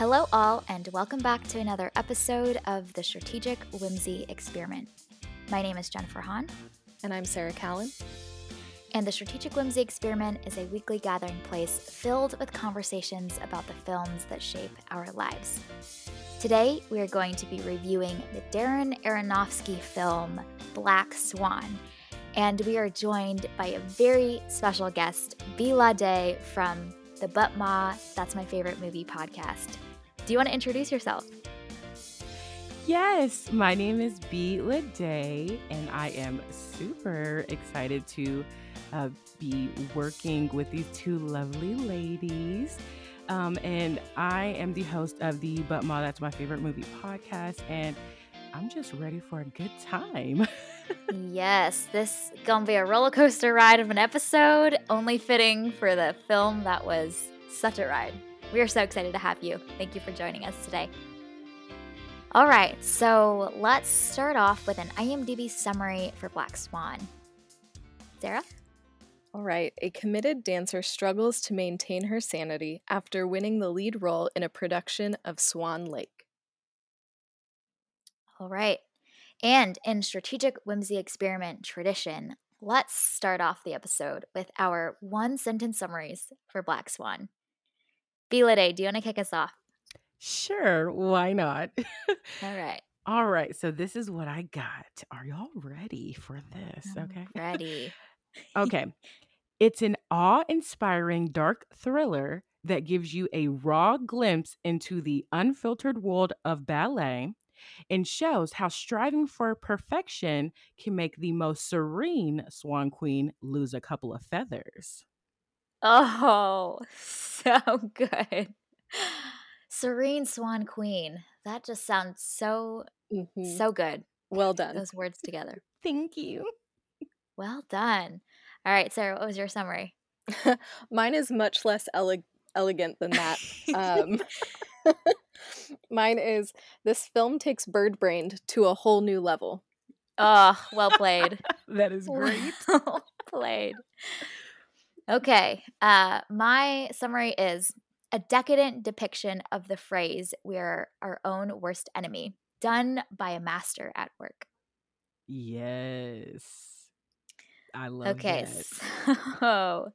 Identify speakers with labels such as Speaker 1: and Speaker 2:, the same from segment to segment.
Speaker 1: Hello, all, and welcome back to another episode of the Strategic Whimsy Experiment. My name is Jennifer Hahn.
Speaker 2: And I'm Sarah Callan.
Speaker 1: And the Strategic Whimsy Experiment is a weekly gathering place filled with conversations about the films that shape our lives. Today, we are going to be reviewing the Darren Aronofsky film Black Swan. And we are joined by a very special guest, B. Ladae from the But Ma, That's My Favorite Movie podcast. Do you want to introduce yourself?
Speaker 3: Yes, my name is B. Ladae, and I am super excited to uh, be working with these two lovely ladies. Um, and I am the host of the But Ma, That's My Favorite Movie podcast, and I'm just ready for a good time.
Speaker 1: yes, this gonna be a roller coaster ride of an episode, only fitting for the film that was such a ride. We are so excited to have you. Thank you for joining us today. All right, so let's start off with an IMDb summary for Black Swan. Sarah?
Speaker 2: All right, a committed dancer struggles to maintain her sanity after winning the lead role in a production of Swan Lake.
Speaker 1: All right, and in strategic whimsy experiment tradition, let's start off the episode with our one sentence summaries for Black Swan. Day, eh? do you want to kick us off?
Speaker 3: Sure, why not?
Speaker 1: All right.
Speaker 3: All right, so this is what I got. Are y'all ready for this? Okay.
Speaker 1: Ready.
Speaker 3: okay. It's an awe inspiring dark thriller that gives you a raw glimpse into the unfiltered world of ballet and shows how striving for perfection can make the most serene swan queen lose a couple of feathers.
Speaker 1: Oh, so good. Serene Swan Queen. That just sounds so mm-hmm. so good.
Speaker 2: Well done.
Speaker 1: Those words together.
Speaker 3: Thank you.
Speaker 1: Well done. All right, Sarah, what was your summary?
Speaker 2: Mine is much less ele- elegant than that. um, mine is this film takes bird brained to a whole new level.
Speaker 1: Oh, well played.
Speaker 3: that is great.
Speaker 1: Well played. Okay. Uh, my summary is a decadent depiction of the phrase, we're our own worst enemy, done by a master at work.
Speaker 3: Yes. I love
Speaker 1: okay,
Speaker 3: that.
Speaker 1: So,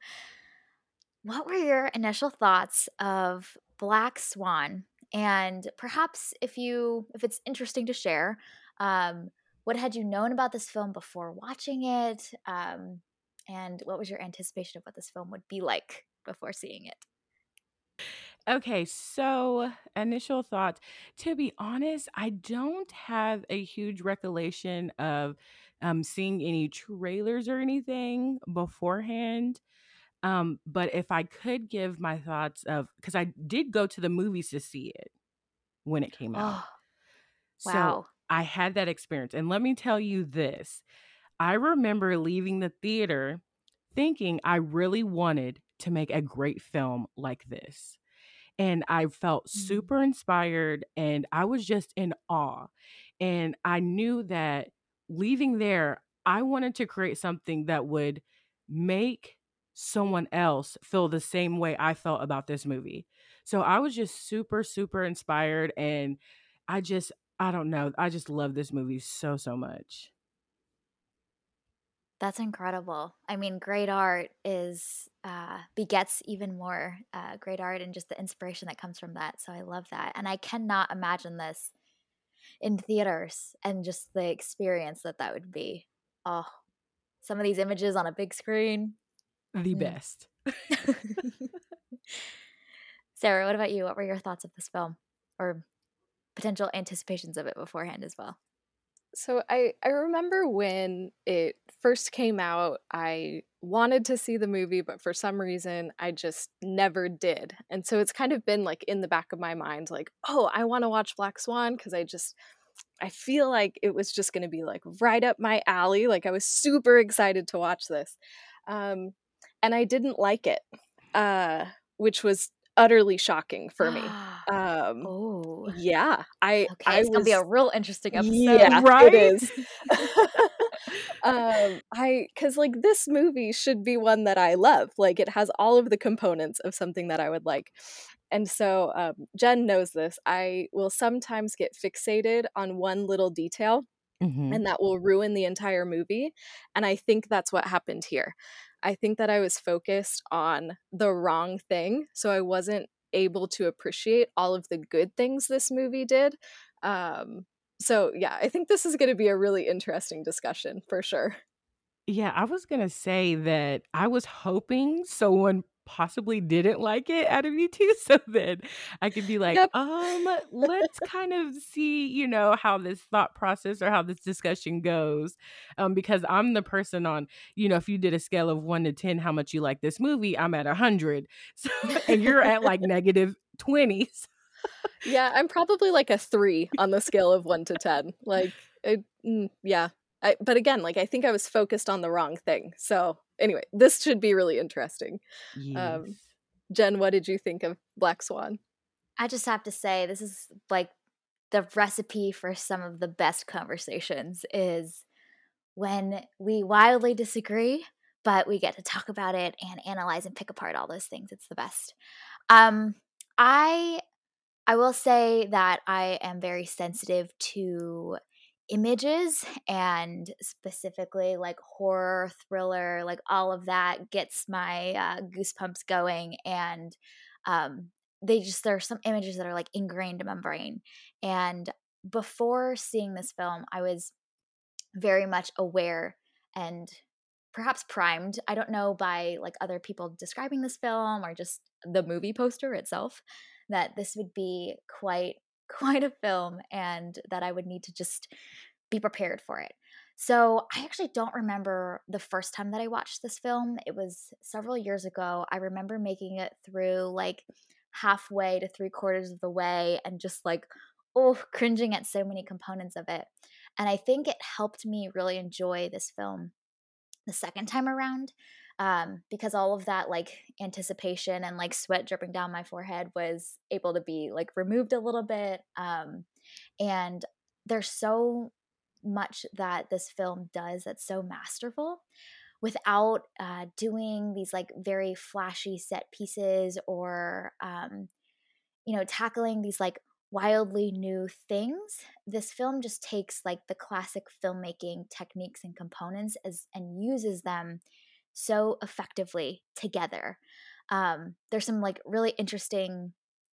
Speaker 1: what were your initial thoughts of Black Swan? And perhaps if you if it's interesting to share, um, what had you known about this film before watching it? Um, and what was your anticipation of what this film would be like before seeing it?
Speaker 3: Okay, so initial thoughts. To be honest, I don't have a huge recollection of um, seeing any trailers or anything beforehand. Um, but if I could give my thoughts of, because I did go to the movies to see it when it came out.
Speaker 1: Oh, wow.
Speaker 3: So I had that experience. And let me tell you this I remember leaving the theater thinking I really wanted to make a great film like this. And I felt mm-hmm. super inspired and I was just in awe. And I knew that leaving there, I wanted to create something that would make someone else feel the same way I felt about this movie. So I was just super, super inspired. And I just, I don't know, I just love this movie so, so much.
Speaker 1: That's incredible. I mean, great art is uh, begets even more uh, great art and just the inspiration that comes from that. So I love that, and I cannot imagine this in theaters and just the experience that that would be. Oh, some of these images on a big screen,
Speaker 3: the mm. best.
Speaker 1: Sarah, what about you? What were your thoughts of this film, or potential anticipations of it beforehand as well?
Speaker 2: So I I remember when it first came out, I wanted to see the movie, but for some reason I just never did. And so it's kind of been like in the back of my mind like, "Oh, I want to watch Black Swan because I just I feel like it was just going to be like right up my alley. Like I was super excited to watch this. Um and I didn't like it. Uh which was utterly shocking for me. Um,
Speaker 1: oh,
Speaker 2: yeah, I.
Speaker 1: Okay,
Speaker 2: I
Speaker 1: it's was, gonna be a real interesting episode.
Speaker 2: Yeah,
Speaker 3: right.
Speaker 2: It is. um, I because like this movie should be one that I love. Like it has all of the components of something that I would like. And so um, Jen knows this. I will sometimes get fixated on one little detail, mm-hmm. and that will ruin the entire movie. And I think that's what happened here. I think that I was focused on the wrong thing. So I wasn't able to appreciate all of the good things this movie did. Um, so yeah, I think this is going to be a really interesting discussion for sure.
Speaker 3: Yeah, I was gonna say that I was hoping someone possibly didn't like it out of you two so then I could be like, Yep. um, let's kind of see, you know, how this thought process or how this discussion goes. Um, because I'm the person on, you know, if you did a scale of one to 10, how much you like this movie, I'm at a hundred. So, and you're at like negative 20s.
Speaker 2: Yeah, I'm probably like a three on the scale of one to 10. Like, it, mm, yeah, I, but again, like I think I was focused on the wrong thing. So anyway, this should be really interesting. Um, yes. Um, Jen, what did you think of Black Swan?
Speaker 1: I just have to say, this is like the recipe for some of the best conversations is when we wildly disagree, but we get to talk about it and analyze and pick apart all those things. It's the best. Um, I I will say that I am very sensitive to images and specifically like horror thriller like all of that gets my uh, goosebumps going and um, they just there are some images that are like ingrained in my brain. And before seeing this film i was very much aware and perhaps primed i don't know by like other people describing this film or just the movie poster itself that this would be quite quite a film and that I would need to just be prepared for it. So, I actually don't remember the first time that I watched this film. It was several years ago. I remember making it through like halfway to three quarters of the way and just like, oh, cringing at so many components of it. And I think it helped me really enjoy this film the second time around um, because all of that like anticipation and like sweat dripping down my forehead was able to be like removed a little bit. Um, and there's so much that this film does that's so masterful without uh, doing these like very flashy set pieces or um, you know tackling these like wildly new things this film just takes like the classic filmmaking techniques and components as and uses them so effectively together. Um, there's some like really interesting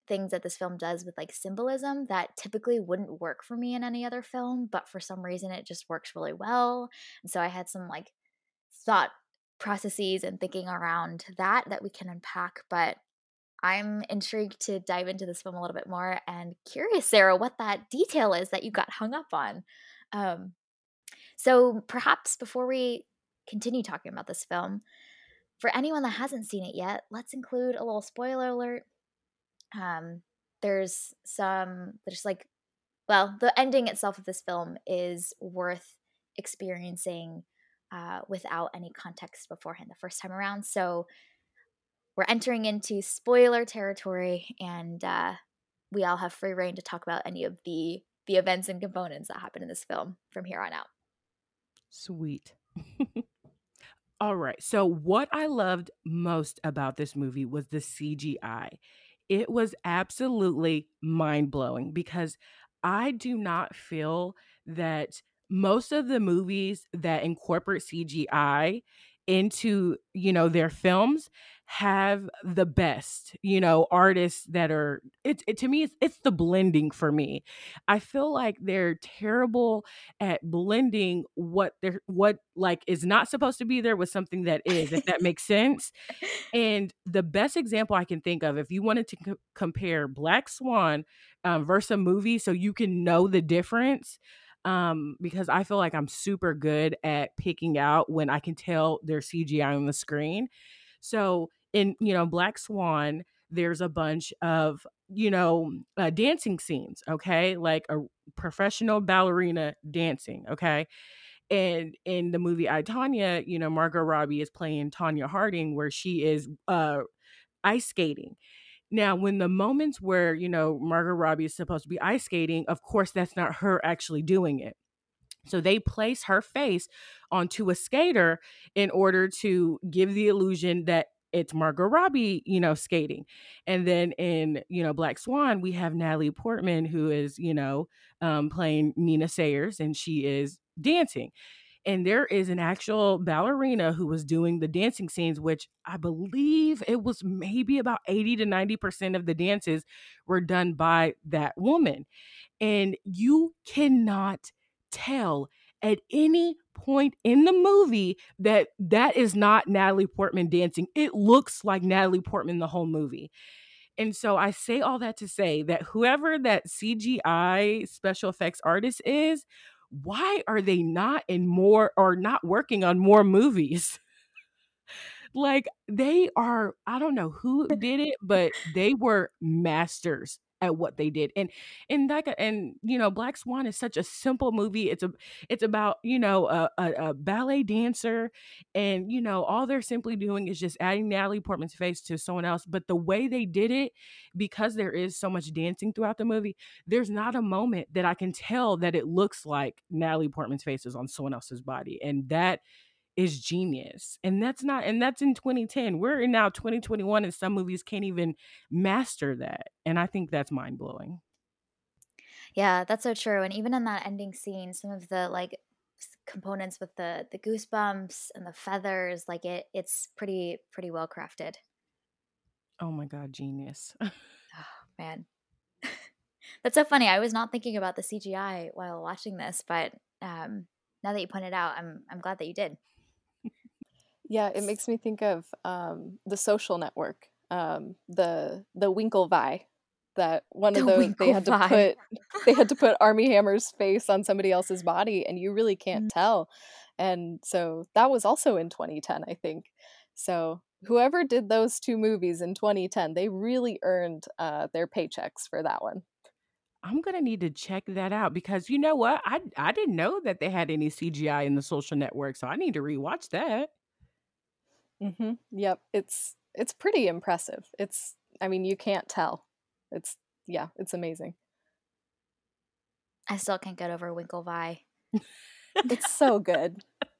Speaker 1: things that this film does with like symbolism that typically wouldn't work for me in any other film, but for some reason it just works really well. And so I had some like thought processes and thinking around that that we can unpack. But I'm intrigued to dive into this film a little bit more and curious, Sarah, what that detail is that you got hung up on. Um, so perhaps before we continue talking about this film. For anyone that hasn't seen it yet, let's include a little spoiler alert. Um, there's some, there's like, well, the ending itself of this film is worth experiencing uh, without any context beforehand the first time around. So we're entering into spoiler territory, and uh, we all have free reign to talk about any of the the events and components that happen in this film from here on out.
Speaker 3: Sweet. All right. So, what I loved most about this movie was the CGI. It was absolutely mind blowing because I do not feel that most of the movies that incorporate CGI into you know their films have the best you know artists that are it, it to me it's, it's the blending for me. I feel like they're terrible at blending what they're what like is not supposed to be there with something that is if that makes sense. And the best example i can think of if you wanted to co- compare black swan um, versus a movie so you can know the difference um, because I feel like I'm super good at picking out when I can tell there's CGI on the screen. So in you know Black Swan, there's a bunch of you know uh, dancing scenes, okay, like a professional ballerina dancing, okay. And in the movie I Tonya, you know Margot Robbie is playing Tonya Harding, where she is uh, ice skating. Now, when the moments where, you know, Margot Robbie is supposed to be ice skating, of course, that's not her actually doing it. So they place her face onto a skater in order to give the illusion that it's Margot Robbie, you know, skating. And then in, you know, Black Swan, we have Natalie Portman, who is, you know, um, playing Nina Sayers, and she is dancing. And there is an actual ballerina who was doing the dancing scenes, which I believe it was maybe about 80 to 90% of the dances were done by that woman. And you cannot tell at any point in the movie that that is not Natalie Portman dancing. It looks like Natalie Portman the whole movie. And so I say all that to say that whoever that CGI special effects artist is, why are they not in more or not working on more movies? like they are, I don't know who did it, but they were masters at what they did and and like and you know black swan is such a simple movie it's a it's about you know a, a, a, ballet dancer and you know all they're simply doing is just adding natalie portman's face to someone else but the way they did it because there is so much dancing throughout the movie there's not a moment that i can tell that it looks like natalie portman's face is on someone else's body and that is genius. And that's not and that's in 2010. We're in now 2021 and some movies can't even master that. And I think that's mind-blowing.
Speaker 1: Yeah, that's so true. And even in that ending scene, some of the like components with the the goosebumps and the feathers, like it it's pretty pretty well crafted.
Speaker 3: Oh my god, genius.
Speaker 1: oh, man. that's so funny. I was not thinking about the CGI while watching this, but um now that you pointed out, I'm I'm glad that you did.
Speaker 2: Yeah, it makes me think of um, the Social Network, um, the the Winklevi. That one of the those they had to put they had to put Armie Hammer's face on somebody else's body, and you really can't mm. tell. And so that was also in 2010, I think. So whoever did those two movies in 2010, they really earned uh, their paychecks for that one.
Speaker 3: I'm gonna need to check that out because you know what? I I didn't know that they had any CGI in the social network, so I need to rewatch that.
Speaker 2: Mhm. Yep. It's it's pretty impressive. It's I mean, you can't tell. It's yeah, it's amazing.
Speaker 1: I still can't get over Winklevi.
Speaker 2: It's so good.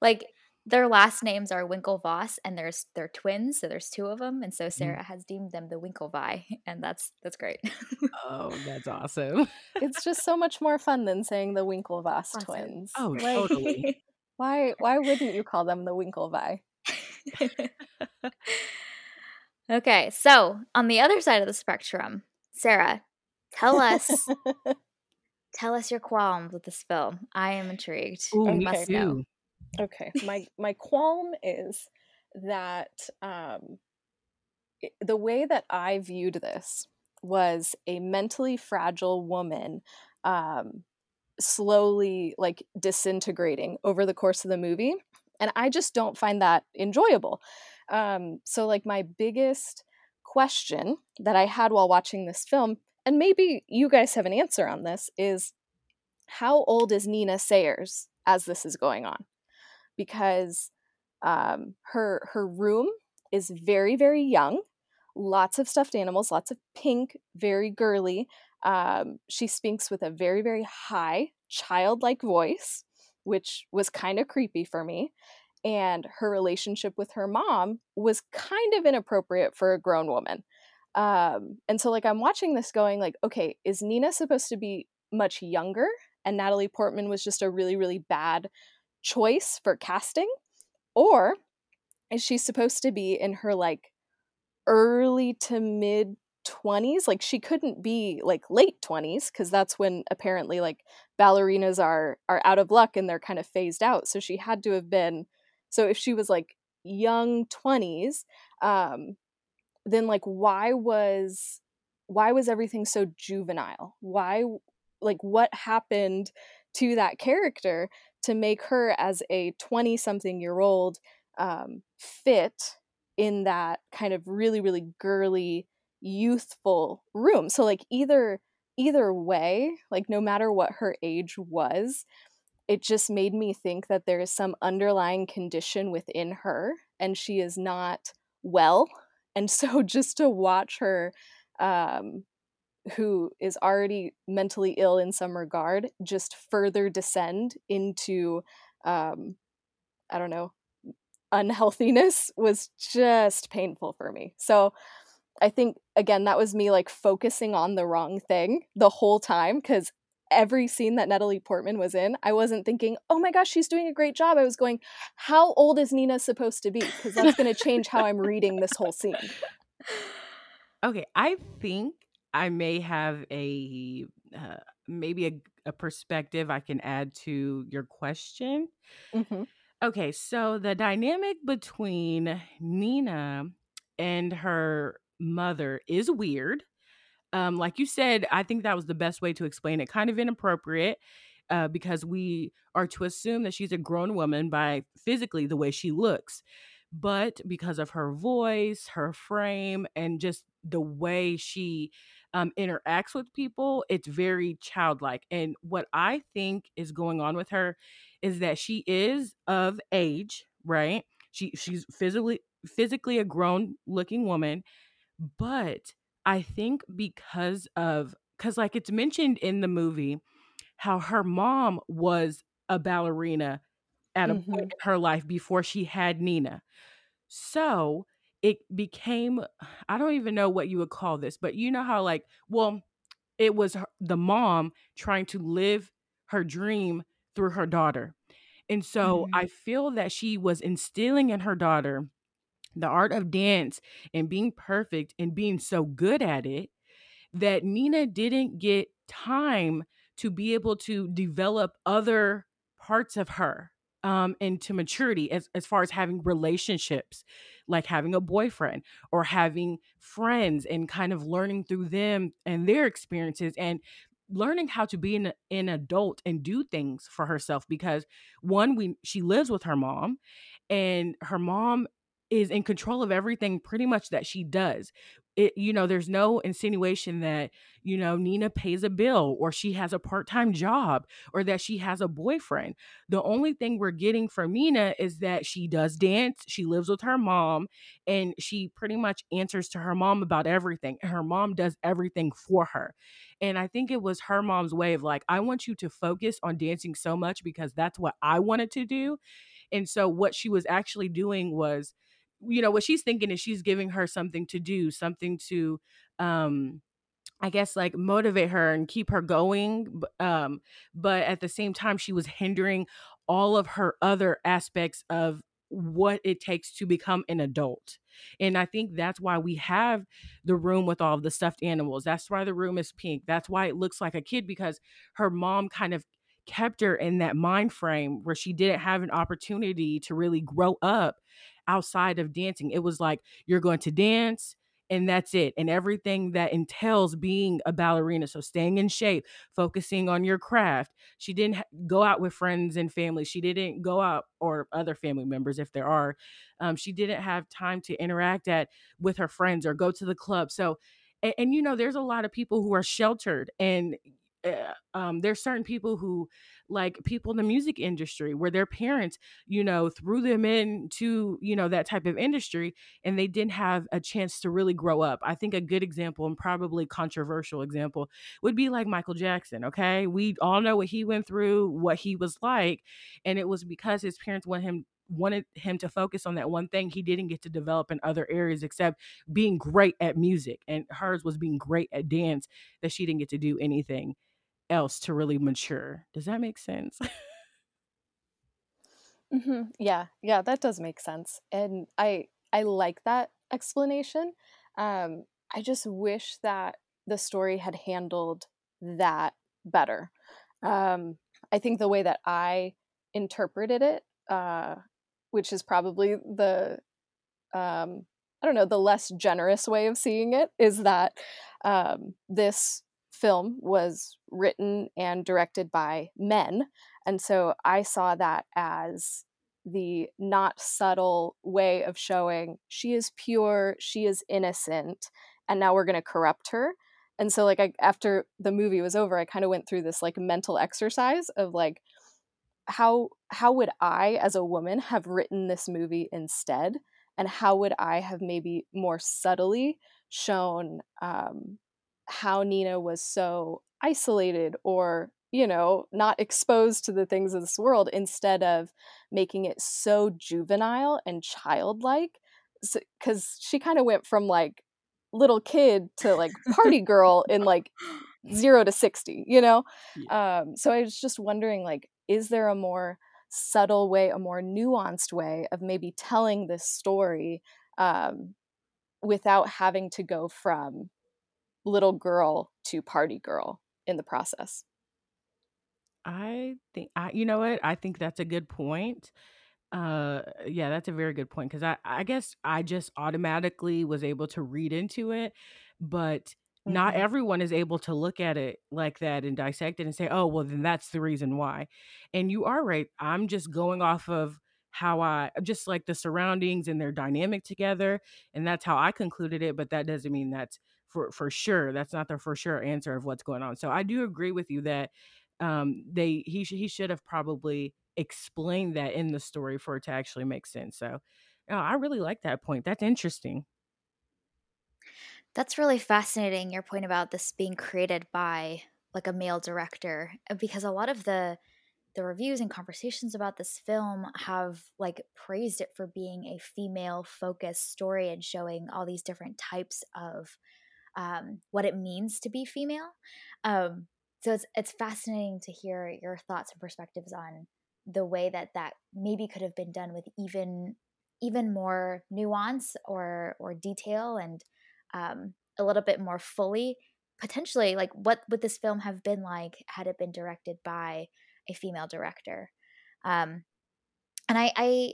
Speaker 1: Like their last names are Winklevoss and there's they're twins, so there's two of them and so mm. Sarah has deemed them the Winklevi and that's that's great.
Speaker 3: Oh, that's awesome.
Speaker 2: It's just so much more fun than saying the Winklevoss Awesome. twins.
Speaker 3: Oh, Like totally.
Speaker 2: why why wouldn't you call them the Winklevi?
Speaker 1: okay, so on the other side of the spectrum, Sarah, tell us tell us your qualms with this film. I am intrigued.
Speaker 3: Ooh, okay. must know.
Speaker 2: Okay, my my qualm is that um, the way that I viewed this was a mentally fragile woman um, slowly like disintegrating over the course of the movie and I just don't find that enjoyable. Um, so, like, my biggest question that I had while watching this film, and maybe you guys have an answer on this, is how old is Nina Sayers as this is going on? Because um, her her room is very very young, lots of stuffed animals, lots of pink, very girly. Um, she speaks with a very very high childlike voice which was kind of creepy for me. And her relationship with her mom was kind of inappropriate for a grown woman. Um, and so, like, I'm watching this going, like, okay, is Nina supposed to be much younger? And Natalie Portman was just a really, really bad choice for casting? Or is she supposed to be in her like early to mid 20s like she couldn't be like late 20s because that's when apparently like ballerinas are are out of luck and they're kind of phased out so she had to have been so if she was like young 20s um then like why was why was everything so juvenile? Why like what happened to that character to make her as a 20 something year old um fit in that kind of really really girly youthful room. So like either either way like no matter what her age was it just made me think that there is some underlying condition within her and she is not well. And so just to watch her um who is already mentally ill in some regard just further descend into um i don't know unhealthiness was just painful for me. So i think again that was me like focusing on the wrong thing the whole time because every scene that natalie portman was in i wasn't thinking oh my gosh she's doing a great job i was going how old is nina supposed to be because that's going to change how i'm reading this whole scene
Speaker 3: Okay, I think I may have a uh, maybe a, a perspective I can add to your question.
Speaker 2: Mhm.
Speaker 3: Okay, so the dynamic between Nina and her mother is weird. Um, like you said, I think that was the best way to explain it. Kind of inappropriate uh, because we are to assume that she's a grown woman by physically the way she looks. But because of her voice, her frame, and just the way she um, interacts with people, it's very childlike. And what I think is going on with her is that she is of age, right? She she's physically physically a grown looking woman, but I think because of because like it's mentioned in the movie how her mom was a ballerina at a point
Speaker 2: Mhm.
Speaker 3: in her life before she had Nina. So it became I don't even know what you would call this, but you know how like well, it was her, the mom trying to live her dream through her daughter. And so
Speaker 2: Mhm.
Speaker 3: I feel that she was instilling in her daughter the art of dance and being perfect and being so good at it that Nina didn't get time to be able to develop other parts of her um into maturity as as far as having relationships like having a boyfriend or having friends and kind of learning through them and their experiences and learning how to be an, an adult and do things for herself because one we she lives with her mom and her mom is in control of everything pretty much that she does. It you know there's no insinuation that you know Nina pays a bill or she has a part-time job or that she has a boyfriend. The only thing we're getting from Nina is that she does dance she lives with her mom and she pretty much answers to her mom about everything and her mom does everything for her. And I think it was her mom's way of like I want you to focus on dancing so much because that's what I wanted to do. And so what she was actually doing was you know what she's thinking is she's giving her something to do something to um I guess like motivate her and keep her going. Um, but at the same time, she was hindering all of her other aspects of what it takes to become an adult. And I think that's why we have the room with all the stuffed animals. That's why the room is pink. That's why it looks like a kid because her mom kind of kept her in that mind frame where she didn't have an opportunity to really grow up outside of dancing. It was like, you're going to dance and that's it and everything that entails being a ballerina so staying in shape focusing on your craft she didn't ha- go out with friends and family she didn't go out or other family members if there are um, she didn't have time to interact at with her friends or go to the club so and, and you know there's a lot of people who are sheltered and uh, um, there's certain people who like people in the music industry where their parents you know threw them into you know that type of industry and they didn't have a chance to really grow up. I think a good example and probably controversial example would be like Michael Jackson, okay? We all know what he went through, what he was like, and it was because his parents wanted him wanted him to focus on that one thing he didn't get to develop in other areas except being great at music and hers was being great at dance that she didn't get to do anything else to really mature. Does that make sense?
Speaker 2: Mhm. Yeah, yeah, that does make sense. And I I like that explanation. Um, I just wish that the story had handled that better. Um, I think the way that I interpreted it, uh, which is probably the um, I don't know, the less generous way of seeing it, is that um, this film was written and directed by men. And so I saw that as the not subtle way of showing she is pure, she is innocent, and now we're going to corrupt her. And so like I, after the movie was over, I kind of went through this like mental exercise of like how how would I as a woman have written this movie instead? And how would I have maybe more subtly shown um, how Nina was so isolated or you know, not exposed to the things of this world instead of making it so juvenile and childlike. Because so, she kind of went from like little kid to like party girl in like zero to 60, you know? Yeah. Um, so I was just wondering, like, is there a more subtle way, a more nuanced way of maybe telling this story um, without having to go from little girl to party girl in the process?
Speaker 3: I think I you know what? I think that's a good point. Uh yeah, that's a very good point because I I guess I just automatically was able to read into it, but not
Speaker 2: Mhm.
Speaker 3: everyone is able to look at it like that and dissect it and say, "Oh, well then that's the reason why." And you are right. I'm just going off of how I just like the surroundings and their dynamic together, and that's how I concluded it, but that doesn't mean that's for for sure. That's not the for sure answer of what's going on. So I do agree with you that um they he he should have probably explained that in the story for it to actually make sense. So uh, I really like that point. That's interesting.
Speaker 1: That's really fascinating, your point about this being created by like a male director, uh, because a lot of the the reviews and conversations about this film have like praised it for being a female focused story and showing all these different types of um, what it means to be female. Um, so it's it's fascinating to hear your thoughts and perspectives on the way that that maybe could have been done with even even more nuance or or detail and um, a little bit more fully potentially like what would this film have been like had it been directed by a female director um, and i i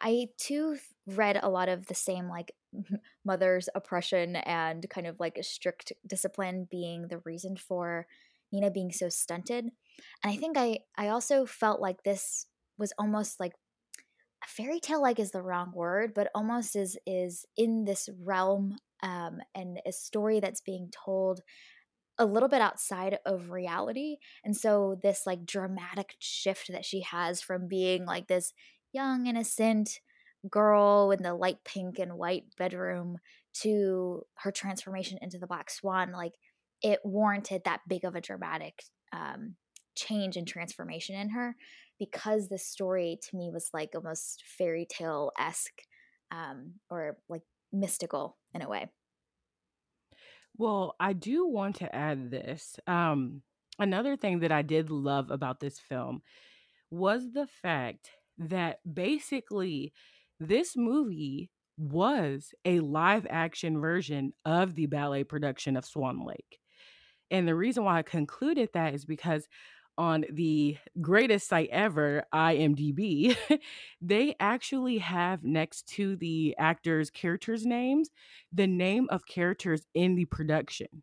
Speaker 1: i too read a lot of the same like mother's oppression and kind of like a strict discipline being the reason for nina being so stunted. And i think i i also felt like this was almost like a fairy tale like is the wrong word but almost is is in this realm um, and a story that's being told a little bit outside of reality. And so this like dramatic shift that she has from being like this young innocent girl in the light pink and white bedroom to her transformation into the black swan like it warranted that big of a dramatic um, change and transformation in her because the story to me was like almost fairy tale esque um, or like mystical in a way.
Speaker 3: Well, I do want to add this. Um, another thing that I did love about this film was the fact that basically this movie was a live action version of the ballet production of Swan Lake. And the reason why I concluded that is because on the greatest site ever, IMDb, they actually have next to the actors' characters' names the name of characters in the production.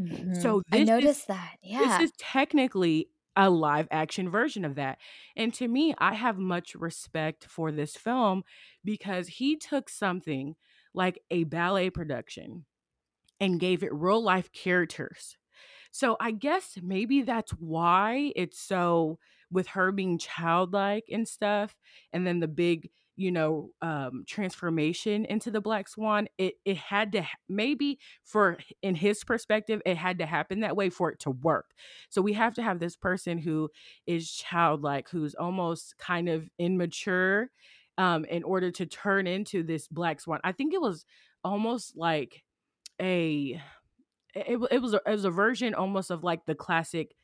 Speaker 1: Mm-hmm.
Speaker 3: So
Speaker 1: I
Speaker 3: this is
Speaker 1: noticed that. Yeah.
Speaker 3: This is technically a live action version of that. And to me, I have much respect for this film because he took something like a ballet production and gave it real life characters. So I guess maybe that's why it's so with her being childlike and stuff, and then the big, you know, um, transformation into the Black Swan. It it had to maybe for in his perspective, it had to happen that way for it to work. So we have to have this person who is childlike, who's almost kind of immature, um, in order to turn into this Black Swan. I think it was almost like a it, it was a, it was a version almost of like the classic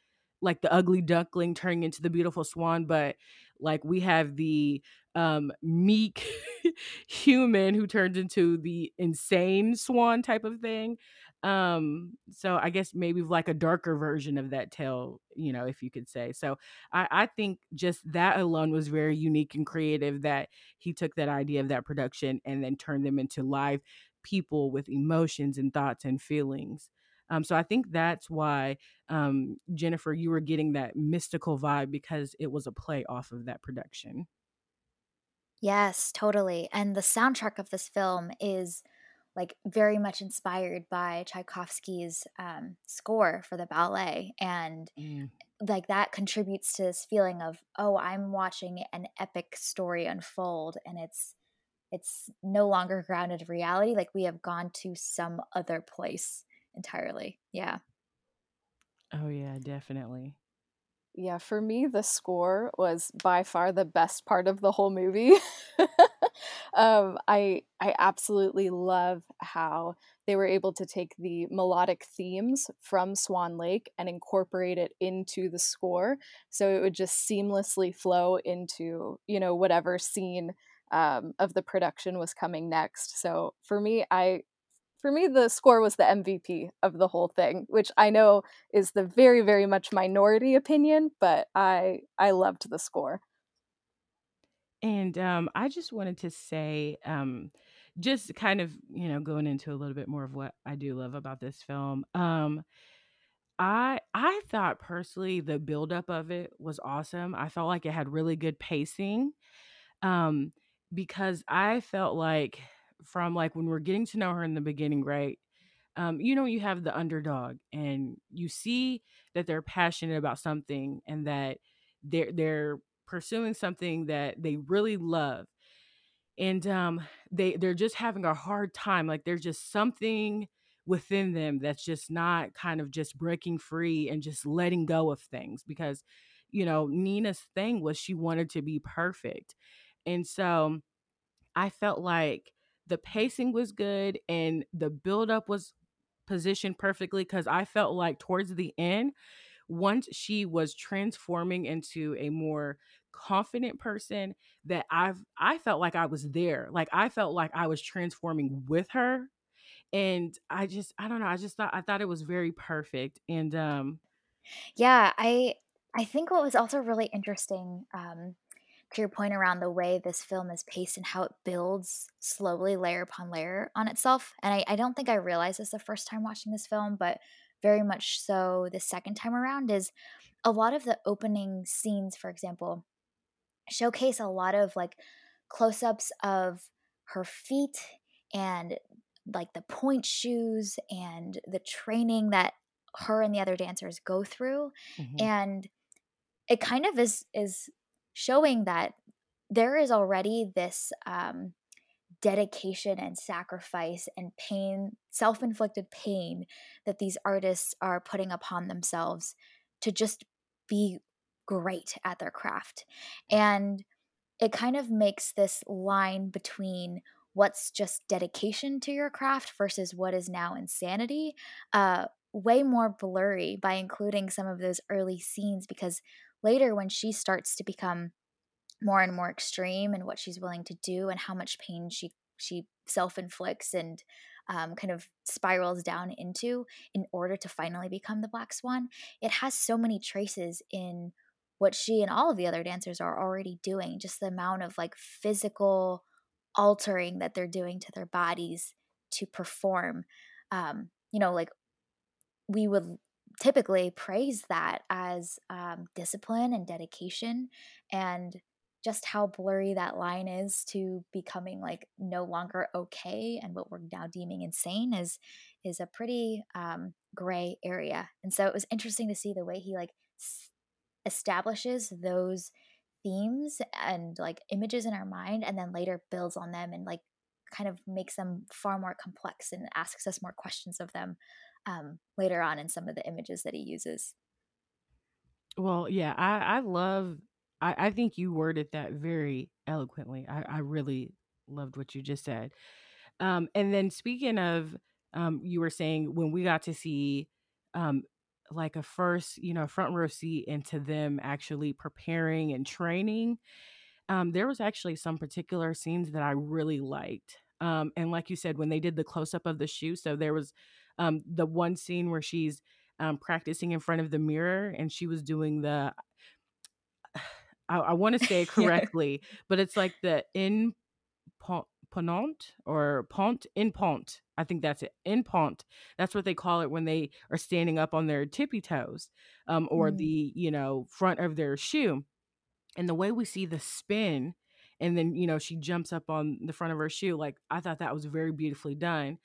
Speaker 3: like the ugly duckling turning into the beautiful swan but like we have the um meek human who turns into the insane swan type of thing um so i guess maybe like a darker version of that tale you know if you could say so i i think just that alone was very unique and creative that he took that idea of that production and then turned them into live people with emotions and thoughts and feelings um, so I think that's why um, Jennifer, you were getting that mystical vibe because it was a play off of that production.
Speaker 1: Yes, totally. And the soundtrack of this film is like very much inspired by Tchaikovsky's um, score for the ballet. And
Speaker 3: Mm.
Speaker 1: like that contributes to this feeling of, oh, I'm watching an epic story unfold and it's it's no longer grounded in reality. Like we have gone to some other place entirely. Yeah.
Speaker 3: Oh yeah, definitely.
Speaker 2: Yeah, for me, the score was by far the best part of the whole movie. um, I I absolutely love how they were able to take the melodic themes from Swan Lake and incorporate it into the score, so it would just seamlessly flow into you know whatever scene um, of the production was coming next. So for me, I for me the score was the MVP of the whole thing, which I know is the very very much minority opinion, but I I loved the score.
Speaker 3: And um, I just wanted to say, um, just kind of, you know, going into a little bit more of what I do love about this film. Um, I I thought personally the buildup of it was awesome. I felt like it had really good pacing. Um, because I felt like from like when we're getting to know her in the beginning, right? Um, you know, you have the underdog and you see that they're passionate about something and that they're they're pursuing something that they really love. And um they they're just having a hard time. Like there's just something within them that's just not kind of just breaking free and just letting go of things because you know, Nina's thing was she wanted to be perfect. And so I felt like the pacing was good and the buildup was positioned perfectly because I felt like towards the end, once she was transforming into a more confident person, that I've I felt like I was there. Like I felt like I was transforming with her. And I just I don't know, I just thought I thought it was very perfect. And um
Speaker 1: Yeah, I I think what was also really interesting, um, to your point around the way this film is paced and how it builds slowly layer upon layer on itself. And I, I don't think I realized this the first time watching this film, but very much so the second time around is a lot of the opening scenes, for example, showcase a lot of like close-ups of her feet and like the pointe shoes and the training that her and the other dancers go through
Speaker 3: mhm,
Speaker 1: and it kind of is is showing that there is already this um, dedication and sacrifice and pain self-inflicted pain that these artists are putting upon themselves to just be great at their craft. And it kind of makes this line between what's just dedication to your craft versus what is now insanity uh, way more blurry by including some of those early scenes because later when she starts to become more and more extreme and what she's willing to do and how much pain she she self-inflicts and um, kind of spirals down into in order to finally become the black swan it has so many traces in what she and all of the other dancers are already doing just the amount of like physical altering that they're doing to their bodies to perform. Um, you know like we would typically praise that as um, discipline and dedication and just how blurry that line is to becoming like no longer okay and what we're now deeming insane is is a pretty um, gray area. And so it was interesting to see the way he like s- establishes those themes and like images in our mind and then later builds on them and like kind of makes them far more complex and asks us more questions of them um, later on in some of the images that he uses.
Speaker 3: Well, yeah, I I love I I think you worded that very eloquently. I I really loved what you just said. Um, and then speaking of, um, you were saying when we got to see, um, like a first, you know, front row seat into them actually preparing and training, um, there was actually some particular scenes that I really liked. Um, and like you said, when they did the close up of the shoe, so there was um, the one scene where she's um, practicing in front of the mirror and she was doing the, I, I want to say it
Speaker 1: yeah.
Speaker 3: correctly, but it's like the in pont, ponant or pont in pont. I think that's it. In pont. That's what they call it when they are standing up on their tippy toes, um, or
Speaker 1: Mm.
Speaker 3: the you know front of their shoe. And the way we see the spin, and then you know she jumps up on the front of her shoe. Like I thought that was very beautifully done.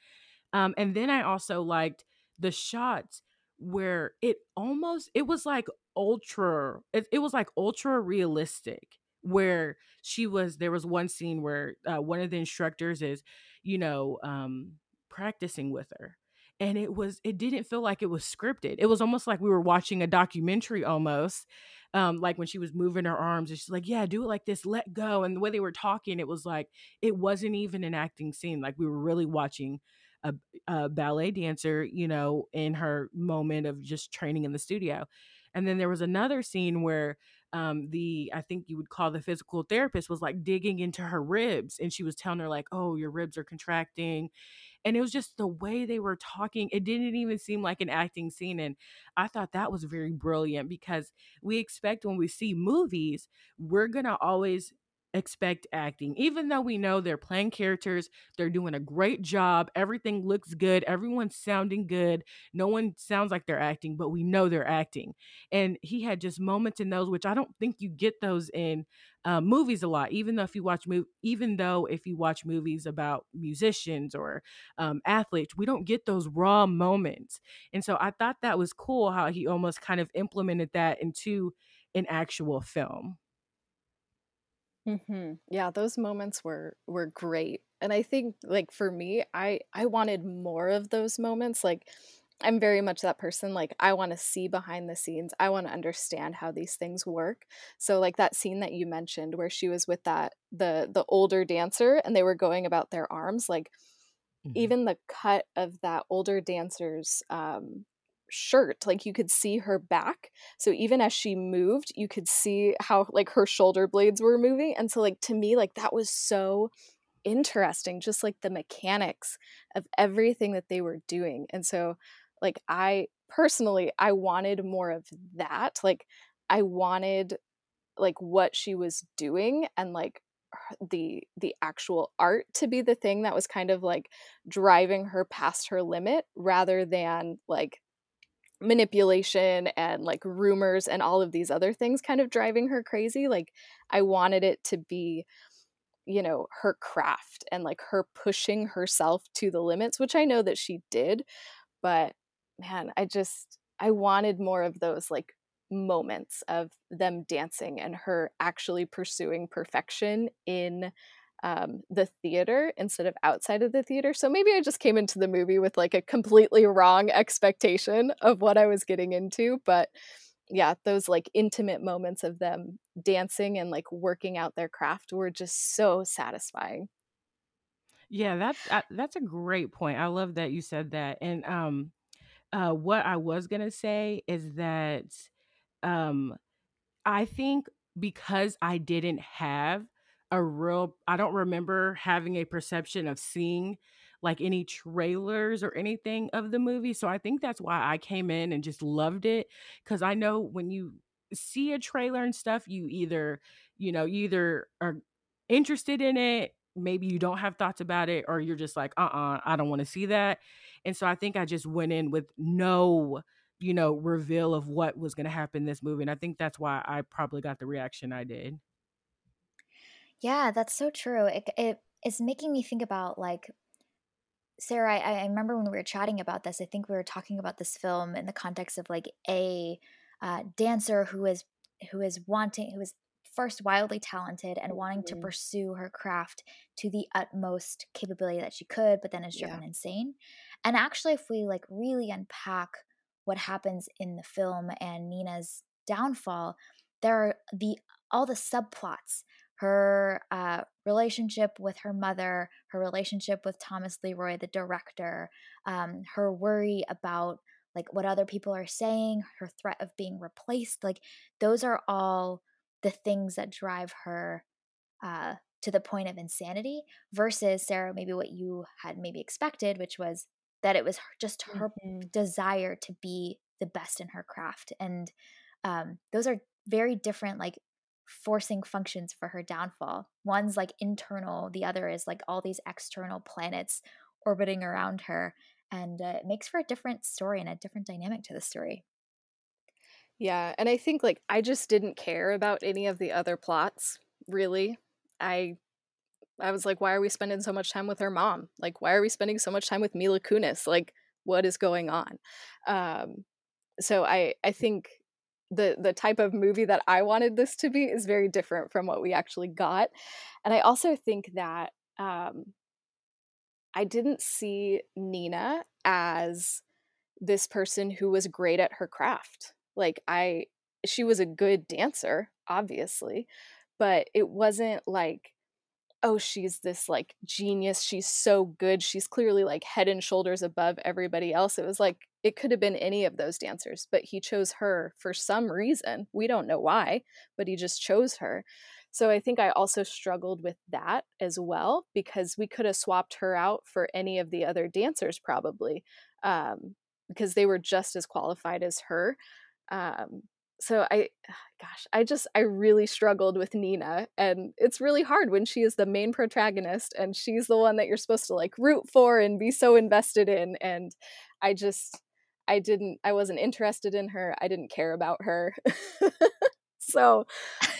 Speaker 3: Um, and then I also liked the shots where it almost it was like ultra it, it was like ultra realistic where she was there was one scene where uh, one of the instructors is you know um practicing with her and it was it didn't feel like it was scripted. It was almost like we were watching a documentary almost um like when she was moving her arms and she's like yeah do it like this let go and the way they were talking it was like it wasn't even an acting scene like we were really watching a, a ballet dancer you know in her moment of just training in the studio and then there was another scene where um, the I think you would call the physical therapist was like digging into her ribs and she was telling her like, "Oh, your ribs are contracting." And it was just the way they were talking. It didn't even seem like an acting scene and I thought that was very brilliant because we expect when we see movies, we're to always expect acting. Even though we know they're playing characters, they're doing a great job, everything looks good, everyone's sounding good, no one sounds like they're acting, but we know they're acting. And he had just moments in those, which I don't think you get those in uh, movies a lot. Even though if you watch mov- even though if you watch movies about musicians or um, athletes, we don't get those raw moments. And so I thought that was cool how he almost kind of implemented that into an actual film.
Speaker 2: Mm-hmm. Yeah, those moments were were great. And I think like for me, I I wanted more of those moments. Like I'm very much that person like I want to see behind the scenes. I want to understand how these things work. So like that scene that you mentioned where she was with that the the older dancer and they were going about their arms like
Speaker 3: Mhm.
Speaker 2: even the cut of that older dancer's um shirt like you could see her back. So even as she moved you could see how like her shoulder blades were moving and so like to me like that was so interesting just like the mechanics of everything that they were doing and so like i personally i wanted more of that like i wanted like what she was doing and like the the actual art to be the thing that was kind of like driving her past her limit rather than like manipulation and like rumors and all of these other things kind of driving her crazy like i wanted it to be you know her craft and like her pushing herself to the limits which i know that she did but man i just i wanted more of those like moments of them dancing and her actually pursuing perfection in um, the theater instead of outside of the theater so maybe i just came into the movie with like a completely wrong expectation of what i was getting into but yeah those like intimate moments of them dancing and like working out their craft were just so satisfying
Speaker 3: Yeah, that's that that's a great point. I love that you said that. And um uh what I was to say is that um I think because I didn't have a real I don't remember having a perception of seeing like any trailers or anything of the movie. So I think that's why I came in and just loved it cuz I know when you see a trailer and stuff you either, you know, either are interested in it, maybe you don't have thoughts about it or you're just like, "Uh-uh, I don't want to see that." And so I think I just went in with no you know, reveal of what was gonna happen in this movie, and I think that's why I probably got the reaction I did.
Speaker 1: Yeah, that's so true. It it is making me think about like Sarah. I, I remember when we were chatting about this. I think we were talking about this film in the context of like a uh, dancer who is who is wanting who is first wildly talented and wanting to
Speaker 2: Mhm.
Speaker 1: pursue her craft to the utmost capability that she could, but then is
Speaker 2: yeah
Speaker 1: driven insane. And actually, if we like really unpack what happens in the film and Nina's downfall, there are the all the subplots her uh, relationship with her mother, her relationship with Thomas Leroy, the director, um, her worry about like what other people are saying, her threat of being replaced. Like those are all the things that drive her uh, to the point of insanity. Versus Sarah, maybe what you had maybe expected, which was that it was just her
Speaker 2: Mhm.
Speaker 1: desire to be the best in her craft, and um, those are very different. Like forcing functions for her downfall. One's like internal, the other is like all these external planets orbiting around her. And uh, it makes for a different story and a different dynamic to the story.
Speaker 2: Yeah, and I think like I just didn't care about any of the other plots, really. I I was like, why are we spending so much time with her mom? Like, why are we spending so much time with Mila Kunis? Like, what is going on? Um, so I I think the the type of movie that I wanted this to be is very different from what we actually got, and I also think that um, I didn't see Nina as this person who was great at her craft. Like I she was a good dancer, obviously, but it wasn't like oh, she's this like genius. She's so good. She's clearly like head and shoulders above everybody else. It was like it could have been any of those dancers, but he chose her for some reason. We don't know why, but he just chose her. So I think I also struggled with that as well because we could have swapped her out for any of the other dancers probably um, because they were just as qualified as her. Um, so I, gosh, I just, I really struggled with Nina. And it's really hard when she is the main protagonist and she's the one that you're supposed to like root for and be so invested in. And I just, I didn't, I wasn't interested in her. I didn't care about her. so,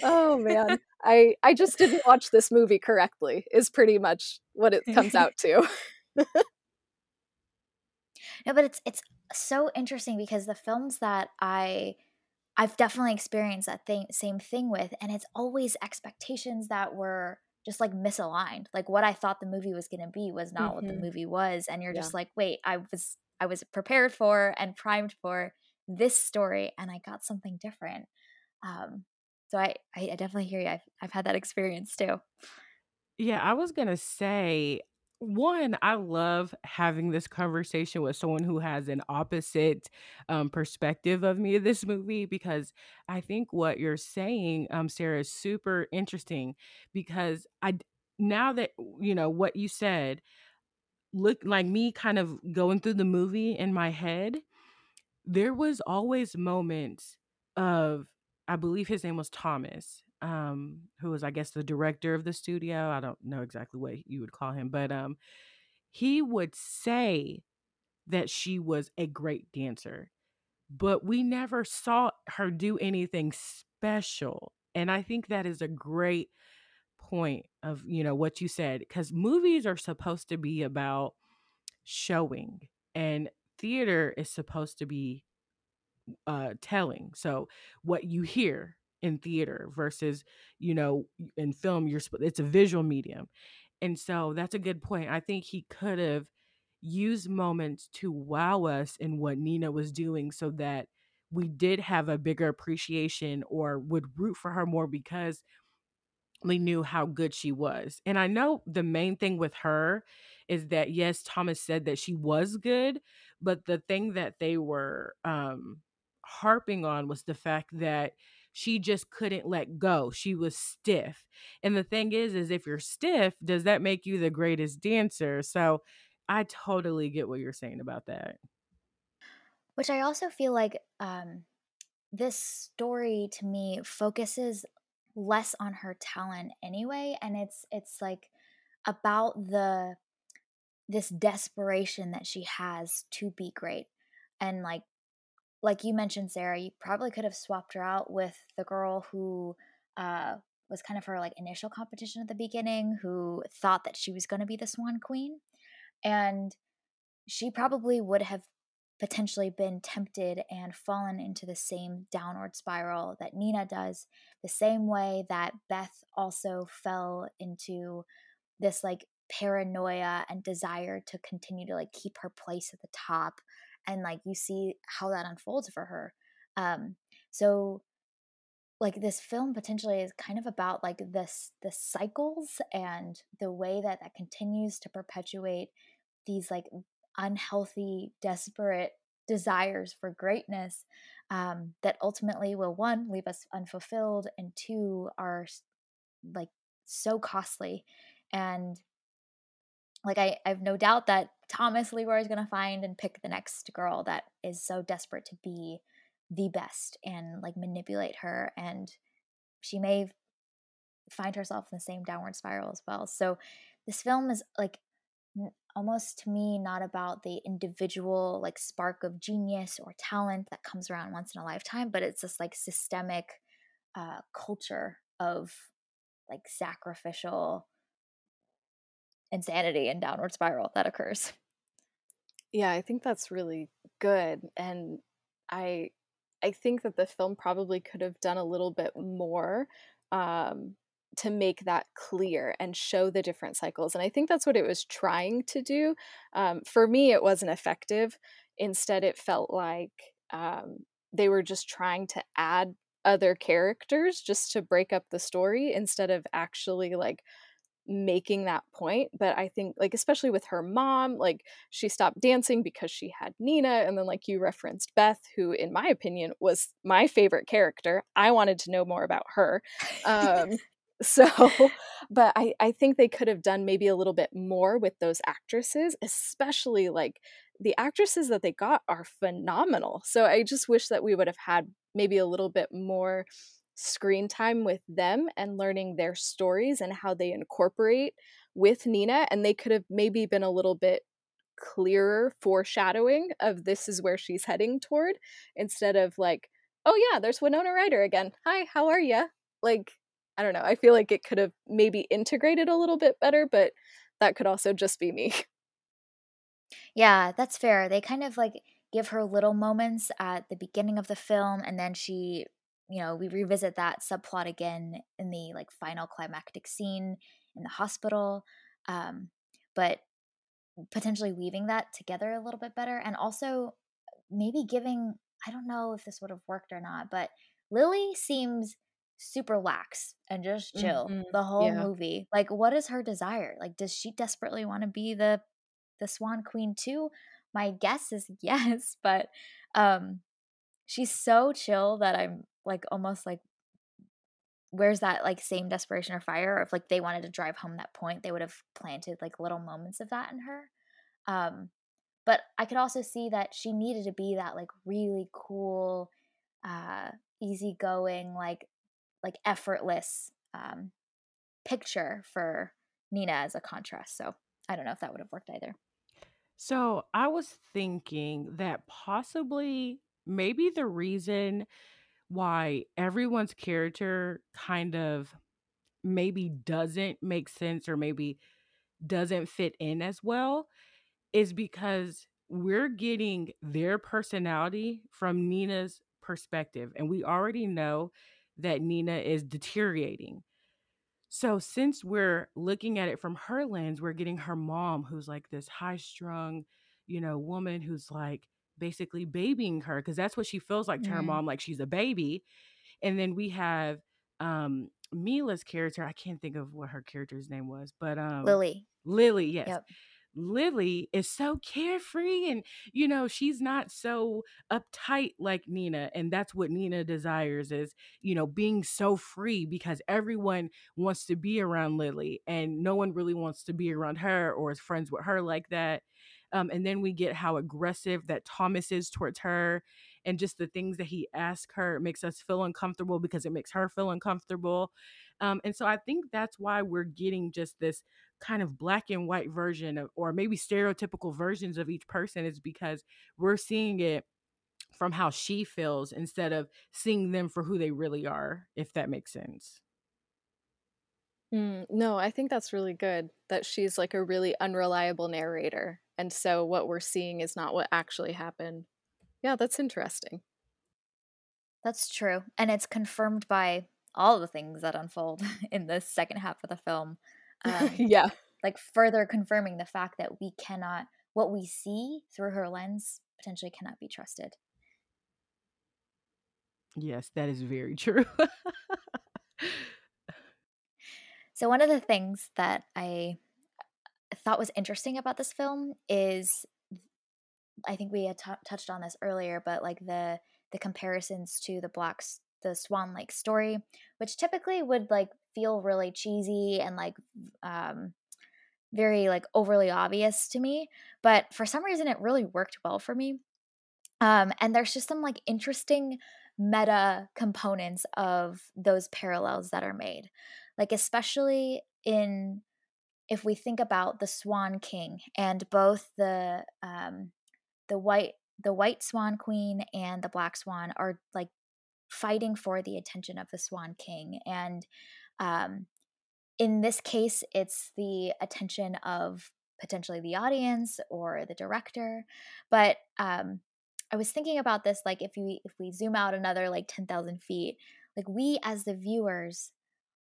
Speaker 2: oh man. I I just didn't watch this movie correctly is pretty much what it comes out to.
Speaker 1: no, but it's it's so interesting because the films that I I've definitely experienced that thing same thing with and it's always expectations that were just like misaligned. Like what I thought the movie was going to be was not mm-hmm. what the mm-hmm. movie was and you're yeah. just like, "Wait, I was I was prepared for and primed for this story and I got something different." Um so I, I definitely hear you. I've, I've had that experience too.
Speaker 3: Yeah, I was to say, one, I love having this conversation with someone who has an opposite um, perspective of me of this movie because I think what you're saying, um, Sarah, is super interesting because I now that you know what you said, look like me kind of going through the movie in my head, there was always moments of I believe his name was Thomas, um, who was, I guess, the director of the studio. I don't know exactly what you would call him, but um, he would say that she was a great dancer, but we never saw her do anything special. And I think that is a great point of, you know, what you said, because movies are supposed to be about showing, and theater is supposed to be uh, telling. So what you hear in theater versus you know in film, you're it's a visual medium, and so that's a good point. I think he could have used moments to wow us in what Nina was doing, so that we did have a bigger appreciation or would root for her more because knew how good she was. And I know the main thing with her is that yes, Thomas said that she was good, but the thing that they were um harping on was the fact that she just couldn't let go. She was stiff. And the thing is is if you're stiff, does that make you the greatest dancer? So I totally get what you're saying about that.
Speaker 1: Which I also feel like um this story to me focuses less on her talent anyway and it's it's like about the this desperation that she has to be great and like like you mentioned, Sarah, you probably could have swapped her out with the girl who uh, was kind of her like initial competition at the beginning, who thought that she was going to be the Swan Queen, and she probably would have potentially been tempted and fallen into the same downward spiral that Nina does, the same way that Beth also fell into this like paranoia and desire to continue to like keep her place at the top and like you see how that unfolds for her. Um so like this film potentially is kind of about like this the cycles and the way that that continues to perpetuate these like unhealthy desperate desires for greatness um, that ultimately will one leave us unfulfilled and two are like so costly and like I, I have no doubt that Thomas Leroy is going to find and pick the next girl that is so desperate to be the best and like manipulate her and she may find herself in the same downward spiral as well. So this film is like almost to me not about the individual like spark of genius or talent that comes around once in a lifetime, but it's this like systemic uh, culture of like sacrificial insanity and downward spiral that occurs.
Speaker 2: Yeah, I think that's really good and I I think that the film probably could have done a little bit more um to make that clear and show the different cycles. And I think that's what it was trying to do. Um, for me, it wasn't effective. Instead, it felt like um, they were just trying to add other characters just to break up the story instead of actually like making that point but i think like especially with her mom like she stopped dancing because she had nina and then like you referenced beth who in my opinion was my favorite character i wanted to know more about her um so but i i think they could have done maybe a little bit more with those actresses especially like the actresses that they got are phenomenal so i just wish that we would have had maybe a little bit more screen time with them and learning their stories and how they incorporate with Nina. And they could have maybe been a little bit clearer foreshadowing of this is where she's heading toward instead of like, oh yeah, there's Winona Ryder again. Hi, how are you? Like, I don't know. I feel like it could have maybe integrated a little bit better, but that could also just be me.
Speaker 1: Yeah, that's fair. They kind of like give her little moments at the beginning of the film and then she you know, we revisit that subplot again in the like final climactic scene in the hospital. Um, but potentially weaving that together a little bit better and also maybe giving I don't know if this would have worked or not, but Lily seems super lax and just chill mm-hmm. the whole yeah. movie. Like what is her desire? Like does she desperately want to be the the Swan Queen too? My guess is yes, but um she's so chill that I'm like almost like where's that like same desperation or fire if like they wanted to drive home that point they would have planted like little moments of that in her um but i could also see that she needed to be that like really cool uh easygoing like like effortless um picture for nina as a contrast so i don't know if that would have worked either
Speaker 3: so i was thinking that possibly maybe the reason why everyone's character kind of maybe doesn't make sense or maybe doesn't fit in as well is because we're getting their personality from Nina's perspective. And we already know that Nina is deteriorating. So, since we're looking at it from her lens, we're getting her mom, who's like this high strung, you know, woman who's like basically babying her because that's what she feels like to her mm-hmm. mom, like she's a baby. And then we have um Mila's character. I can't think of what her character's name was, but um
Speaker 1: Lily.
Speaker 3: Lily, yes. Yep. Lily is so carefree and you know she's not so uptight like Nina and that's what Nina desires is you know being so free because everyone wants to be around Lily and no one really wants to be around her or is friends with her like that um, and then we get how aggressive that Thomas is towards her and just the things that he asks her makes us feel uncomfortable because it makes her feel uncomfortable. Um, and so I think that's why we're getting just this kind of black and white version of, or maybe stereotypical versions of each person is because we're seeing it from how she feels instead of seeing them for who they really are, if that makes sense.
Speaker 2: Mm, no, I think that's really good that she's like a really unreliable narrator. And so what we're seeing is not what actually happened. Yeah, that's interesting.
Speaker 1: That's true. And it's confirmed by all the things that unfold in the second half of the film.
Speaker 2: Um, yeah.
Speaker 1: Like further confirming the fact that we cannot, what we see through her lens potentially cannot be trusted.
Speaker 3: Yes, that is very true.
Speaker 1: So, one of the things that I thought was interesting about this film is I think we had t- touched on this earlier, but like the the comparisons to the blacks the Swan Lake story, which typically would like feel really cheesy and like um very like overly obvious to me, but for some reason it really worked well for me. Um and there's just some like interesting meta components of those parallels that are made like especially in if we think about the swan king and both the um the white the white swan queen and the black swan are like fighting for the attention of the swan king and um in this case it's the attention of potentially the audience or the director but um i was thinking about this like if we if we zoom out another like 10,000 feet like we as the viewers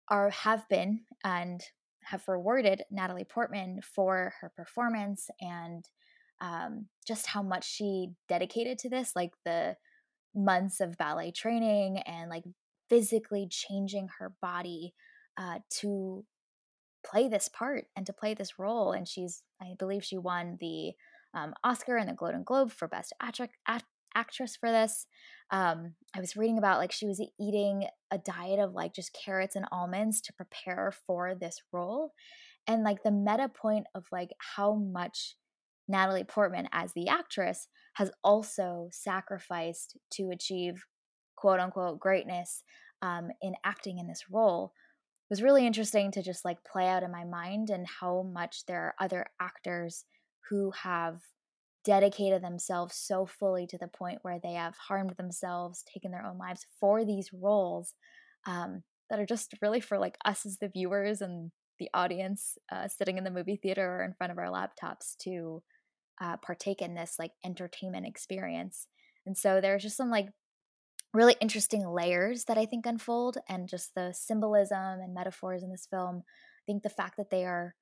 Speaker 1: are have been and have rewarded Natalie Portman for her performance and um, just how much she dedicated to this, like the months of ballet training and like physically changing her body uh, to play this part and to play this role. And she's, I believe, she won the um, Oscar and the Golden Globe for Best Actress for this. Um, I was reading about like she was eating a diet of like just carrots and almonds to prepare for this role. And like the meta point of like how much Natalie Portman as the actress has also sacrificed to achieve quote unquote greatness um, in acting in this role was really interesting to just like play out in my mind and how much there are other actors who have dedicated themselves so fully to the point where they have harmed themselves, taken their own lives for these roles um, that are just really for like us as the viewers and the audience uh, sitting in the movie theater or in front of our laptops to uh, partake in this like entertainment experience. And so there's just some like really interesting layers that I think unfold and just the symbolism and metaphors in this film. I think the fact that they are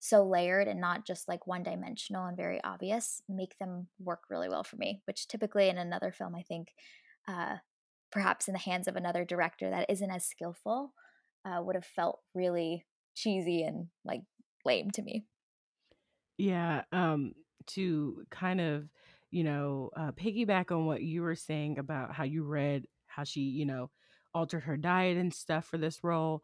Speaker 1: so layered and not just like one dimensional and very obvious make them work really well for me, which typically in another film, I think, uh, perhaps in the hands of another director that isn't as skillful, uh, would have felt really cheesy and like lame to me.
Speaker 3: Yeah, um, to kind of, you know, uh, piggyback on what you were saying about how you read how she, you know, altered her diet and stuff for this role.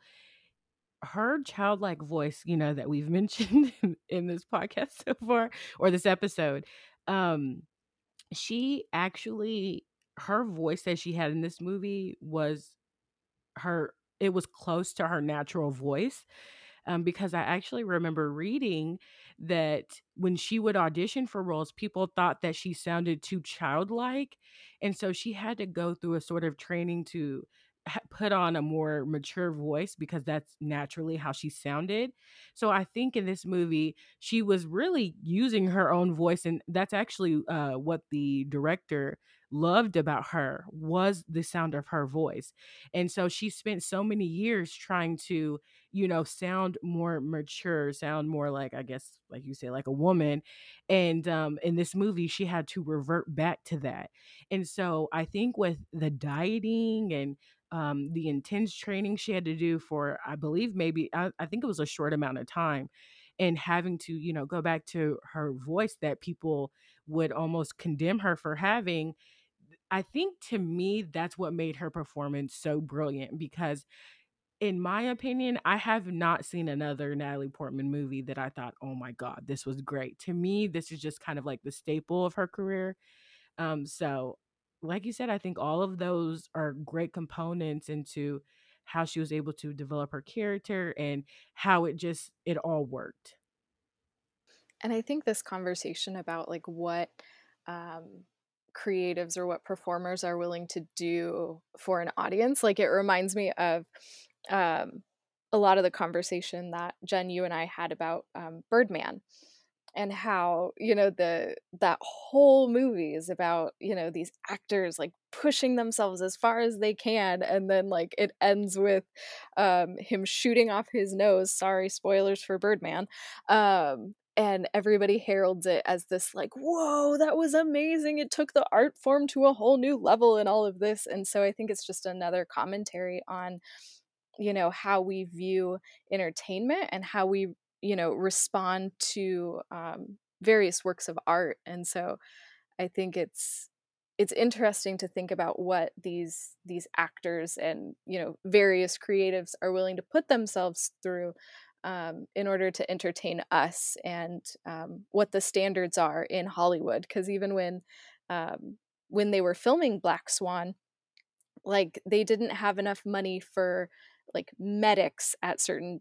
Speaker 3: Her childlike voice, you know, that we've mentioned in, in this podcast so far or this episode, um, she actually her voice that she had in this movie was her it was close to her natural voice um, because I actually remember reading that when she would audition for roles, people thought that she sounded too childlike. And so she had to go through a sort of training to put on a more mature voice because that's naturally how she sounded. So I think in this movie she was really using her own voice and that's actually uh, what the director loved about her was the sound of her voice. And so she spent so many years trying to, you know, sound more mature, sound more like I guess like you say like a woman. And um in this movie she had to revert back to that. And so I think with the dieting and um, the intense training she had to do for, I believe, maybe, I, I think it was a short amount of time, and having to, you know, go back to her voice that people would almost condemn her for having. I think to me, that's what made her performance so brilliant because in my opinion, I have not seen another Natalie Portman movie that I thought, oh my God, this was great. To me, this is just kind of like the staple of her career. Um, so like you said, I think all of those are great components into how she was able to develop her character and how it just it all worked.
Speaker 2: And I think this conversation about like what um, creatives or what performers are willing to do for an audience, like it reminds me of um, a lot of the conversation that Jen, you and I had about um, Birdman and how you know the that whole movie is about you know these actors like pushing themselves as far as they can and then like it ends with um him shooting off his nose sorry spoilers for birdman um and everybody heralds it as this like whoa that was amazing it took the art form to a whole new level and all of this and so i think it's just another commentary on you know how we view entertainment and how we you know respond to um, various works of art and so i think it's it's interesting to think about what these these actors and you know various creatives are willing to put themselves through um, in order to entertain us and um, what the standards are in hollywood because even when um, when they were filming black swan like they didn't have enough money for like medics at certain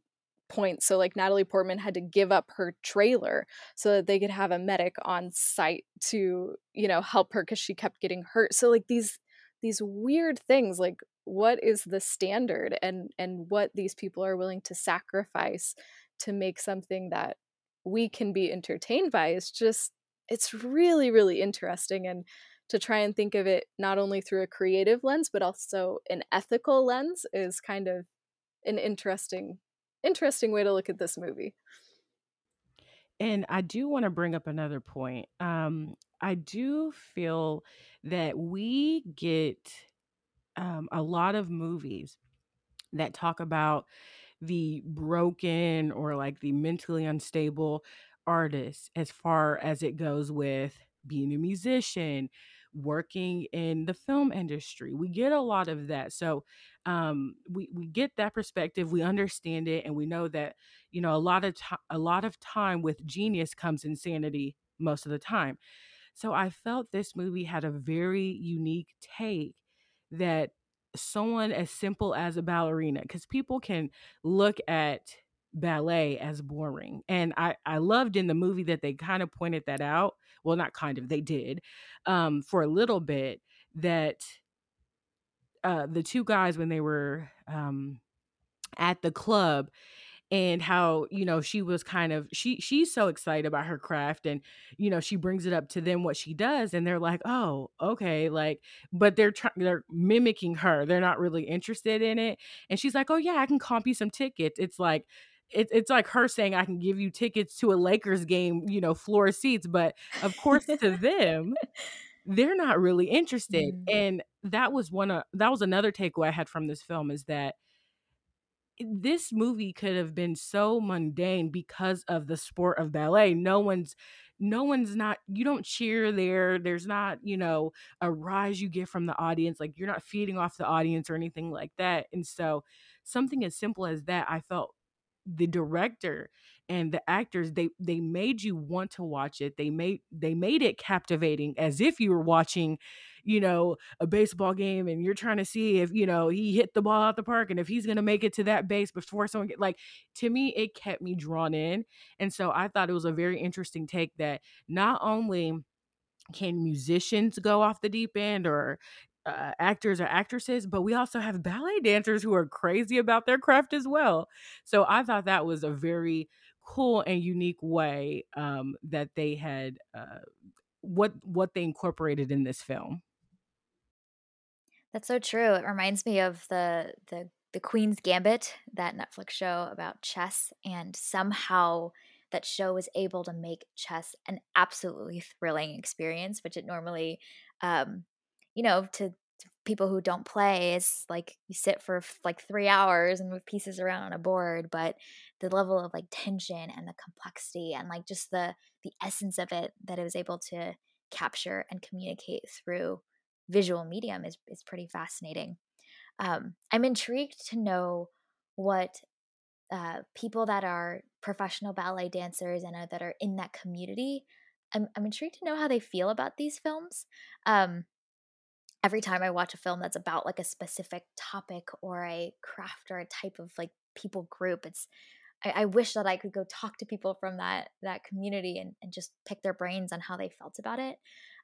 Speaker 2: points. So like Natalie Portman had to give up her trailer so that they could have a medic on site to, you know, help her cuz she kept getting hurt. So like these these weird things like what is the standard and and what these people are willing to sacrifice to make something that we can be entertained by is just it's really really interesting and to try and think of it not only through a creative lens but also an ethical lens is kind of an interesting interesting way to look at this movie.
Speaker 3: And I do want to bring up another point. Um, I do feel that we get um, a lot of movies that talk about the broken or like the mentally unstable artists as far as it goes with being a musician, working in the film industry. We get a lot of that. So um we we get that perspective, we understand it and we know that you know a lot of time a lot of time with genius comes insanity most of the time. So I felt this movie had a very unique take that someone as simple as a ballerina because people can look at ballet as boring and i i loved in the movie that they kind of pointed that out well not kind of they did um for a little bit that uh the two guys when they were um at the club and how you know she was kind of she she's so excited about her craft and you know she brings it up to them what she does and they're like oh okay like but they're trying they're mimicking her they're not really interested in it and she's like oh yeah i can comp you some tickets it's like it, it's like her saying i can give you tickets to a lakers game you know floor seats but of course to them they're not really interested
Speaker 1: Mm.
Speaker 3: and that was one of that was another takeaway i had from this film is that this movie could have been so mundane because of the sport of ballet. No one's no one's not you don't cheer there. There's not, you know, a rise you get from the audience. Like you're not feeding off the audience or anything like that. And so something as simple as that, I felt the director and the actors they they made you want to watch it. They made they made it captivating as if you were watching you know a baseball game and you're trying to see if you know he hit the ball out the park and if he's going to make it to that base before someone get like to me it kept me drawn in. And so i thought it was a very interesting take that not only can musicians go off the deep end or uh, actors or actresses, but we also have ballet dancers who are crazy about their craft as well. So I thought that was a very cool and unique way um, that they had uh, what what they incorporated in this film.
Speaker 1: That's so true. It reminds me of the the the Queen's Gambit, that Netflix show about chess, and somehow that show was able to make chess an absolutely thrilling experience, which it normally, um, you know, to, to people who don't play, is like you sit for like three hours and move pieces around on a board. But the level of like tension and the complexity and like just the the essence of it that it was able to capture and communicate through visual medium is is pretty fascinating. Um, I'm intrigued to know what uh, people that are professional ballet dancers and uh, that are in that community. I'm, I'm intrigued to know how they feel about these films. Um, every time I watch a film that's about like a specific topic or a craft or a type of like people group, it's I, I wish that I could go talk to people from that that community and, and just pick their brains on how they felt about it.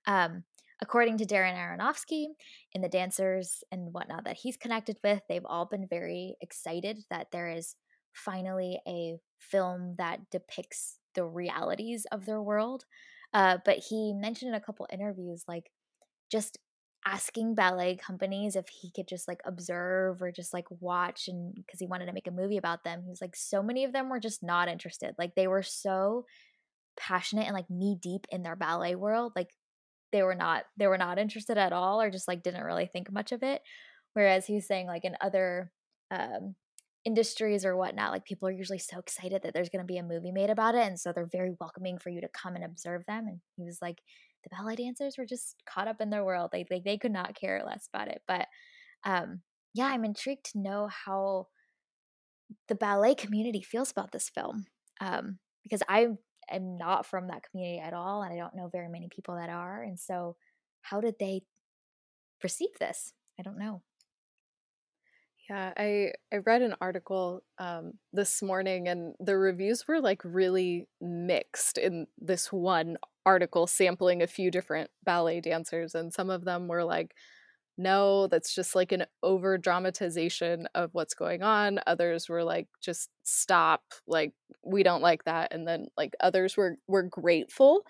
Speaker 1: Um, according to Darren Aronofsky, in the dancers and whatnot that he's connected with, they've all been very excited that there is finally a film that depicts the realities of their world. Uh, but he mentioned in a couple interviews, like just asking ballet companies if he could just like observe or just like watch and because he wanted to make a movie about them he was like so many of them were just not interested. Like they were so passionate and like knee deep in their ballet world like they were not they were not interested at all or just like didn't really think much of it. Whereas he was saying like in other um industries or whatnot like people are usually so excited that there's going to be a movie made about it and so they're very welcoming for you to come and observe them and he was like the ballet dancers were just caught up in their world. Like they, they could not care less about it. But um, yeah, I'm intrigued to know how the ballet community feels about this film um, because I am not from that community at all, and I don't know very many people that are. And so, how did they perceive this? I don't know.
Speaker 2: Yeah, I I read an article um, this morning, and the reviews were like really mixed in this one article, sampling a few different ballet dancers, and some of them were like, "No, that's just like an over dramatization of what's going on." Others were like, "Just stop! Like we don't like that." And then like others were were grateful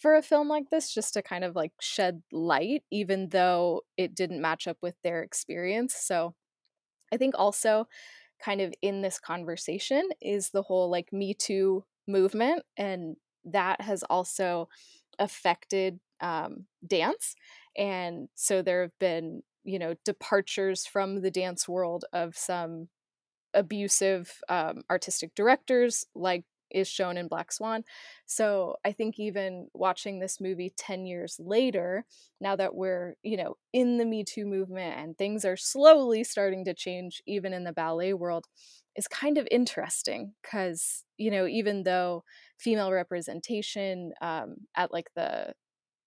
Speaker 2: for a film like this just to kind of like shed light, even though it didn't match up with their experience. So I think also kind of in this conversation is the whole like Me Too movement. And that has also affected um, dance. And so there have been, you know, departures from the dance world of some abusive um, artistic directors like is shown in Black Swan. So I think even watching this movie 10 years later, now that we're, you know, in the Me Too movement and things are slowly starting to change, even in the ballet world, is kind of interesting because, you know, even though female representation um, at like the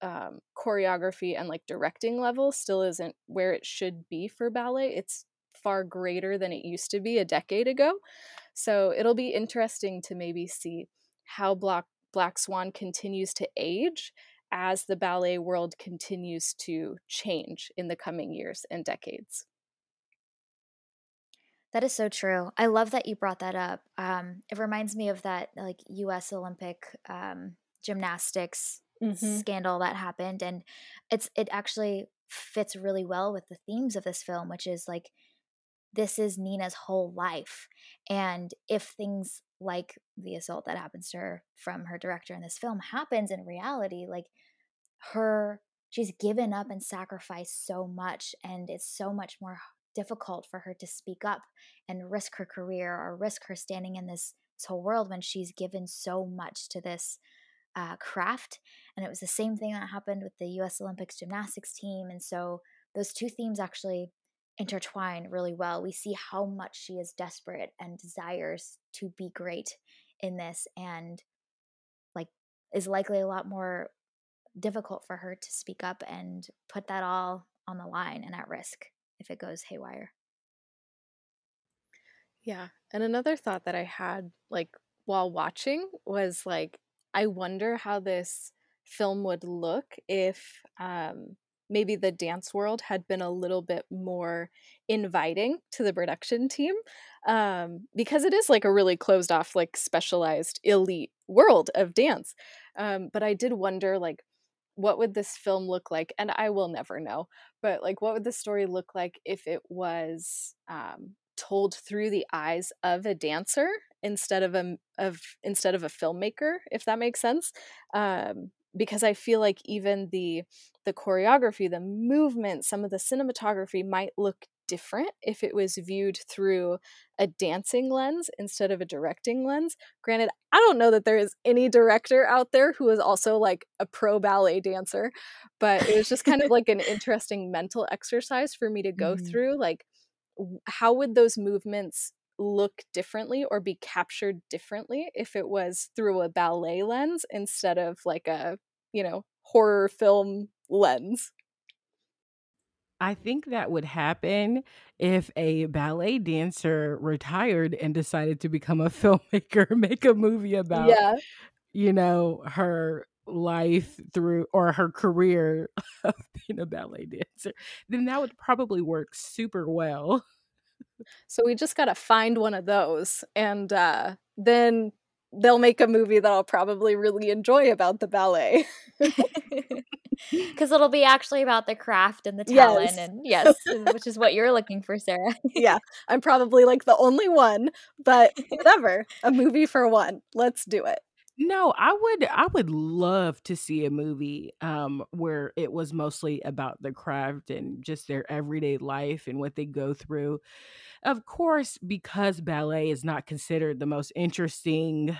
Speaker 2: um, choreography and like directing level still isn't where it should be for ballet, it's far greater than it used to be a decade ago. So it'll be interesting to maybe see how Black Black Swan continues to age as the ballet world continues to change in the coming years and decades.
Speaker 1: That is so true. I love that you brought that up. Um, it reminds me of that like U.S. Olympic um, gymnastics mm-hmm. scandal that happened, and it's it actually fits really well with the themes of this film, which is like this is Nina's whole life. And if things like the assault that happens to her from her director in this film happens in reality, like her, she's given up and sacrificed so much. And it's so much more difficult for her to speak up and risk her career or risk her standing in this, this whole world when she's given so much to this uh, craft. And it was the same thing that happened with the US Olympics gymnastics team. And so those two themes actually intertwine really well. We see how much she is desperate and desires to be great in this and like is likely a lot more difficult for her to speak up and put that all on the line and at risk if it goes haywire.
Speaker 2: Yeah. And another thought that I had like while watching was like I wonder how this film would look if um maybe the dance world had been a little bit more inviting to the production team um, because it is like a really closed off like specialized elite world of dance um, but i did wonder like what would this film look like and i will never know but like what would the story look like if it was um, told through the eyes of a dancer instead of a of instead of a filmmaker if that makes sense? Um, because I feel like even the the choreography, the movement, some of the cinematography might look different if it was viewed through a dancing lens instead of a directing lens. Granted, I don't know that there is any director out there who is also like a pro ballet dancer, but it was just kind of like an interesting mental exercise for me to go mm-hmm. through like how would those movements look differently or be captured differently if it was through a ballet lens instead of like a, you know, horror film lens.
Speaker 3: I think that would happen if a ballet dancer retired and decided to become a filmmaker, make a movie about, yeah. you know, her life through or her career of being a ballet dancer. Then that would probably work super well.
Speaker 2: So we just got to find one of those and uh, then they'll make a movie that I'll probably really enjoy about the ballet.
Speaker 1: Because it'll be actually about the craft and the talent, yes. and yes, which is what you're looking for, Sarah.
Speaker 2: yeah, I'm probably like the only one, but whatever. a movie for one. Let's do it.
Speaker 3: No, I would I would love to see a movie um where it was mostly about the craft and just their everyday life and what they go through. Of course, because ballet is not considered the most interesting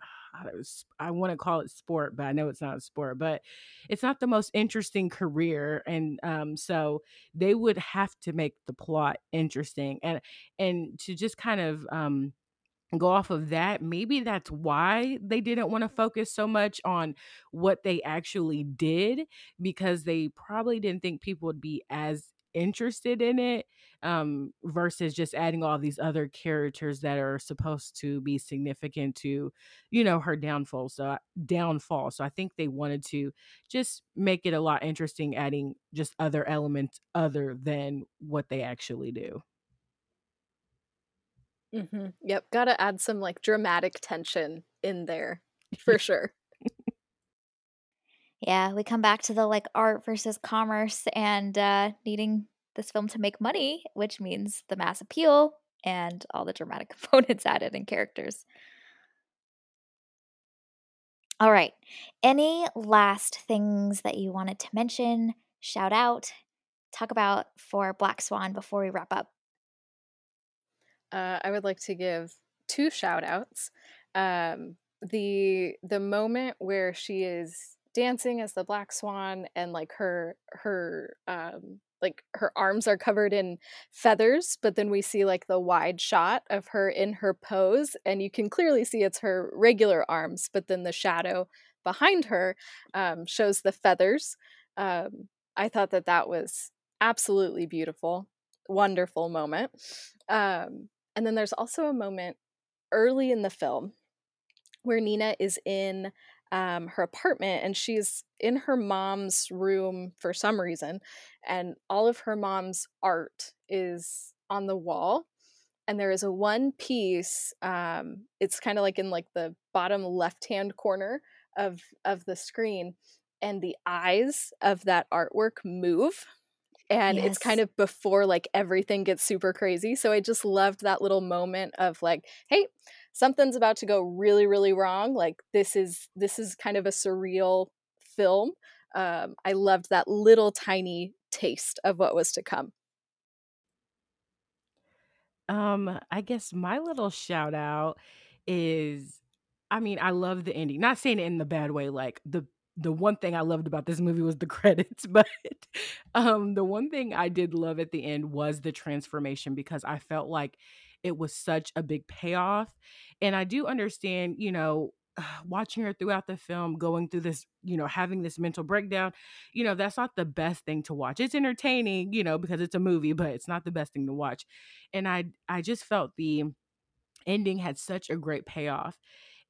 Speaker 3: I want to call it sport, but I know it's not a sport, but it's not the most interesting career. And um, so they would have to make the plot interesting. And and to just kind of um go off of that maybe that's why they didn't want to focus so much on what they actually did because they probably didn't think people would be as interested in it um versus just adding all these other characters that are supposed to be significant to you know her downfall so downfall so i think they wanted to just make it a lot interesting adding just other elements other than what they actually do
Speaker 2: Mm-hmm. Yep, gotta add some like dramatic tension in there for sure.
Speaker 1: yeah, we come back to the like art versus commerce and uh, needing this film to make money, which means the mass appeal and all the dramatic components added and characters. All right. Any last things that you wanted to mention, shout out, talk about for Black Swan before we wrap up?
Speaker 2: Uh, I would like to give two shout outs. Um, the the moment where she is dancing as the black swan and like her her um like her arms are covered in feathers but then we see like the wide shot of her in her pose and you can clearly see it's her regular arms but then the shadow behind her um, shows the feathers um, i thought that that was absolutely beautiful wonderful moment um, and then there's also a moment early in the film where nina is in um, her apartment and she's in her mom's room for some reason and all of her mom's art is on the wall and there is a one piece um, it's kind of like in like the bottom left hand corner of of the screen and the eyes of that artwork move and yes. it's kind of before like everything gets super crazy so i just loved that little moment of like hey something's about to go really really wrong like this is this is kind of a surreal film um, i loved that little tiny taste of what was to come
Speaker 3: um i guess my little shout out is i mean i love the ending not saying it in the bad way like the the one thing I loved about this movie was the credits, but um, the one thing I did love at the end was the transformation because I felt like it was such a big payoff. And I do understand, you know, watching her throughout the film going through this you know having this mental breakdown you know that's not the best thing to watch it's entertaining you know because it's a movie but it's not the best thing to watch and i i just felt the ending had such a great payoff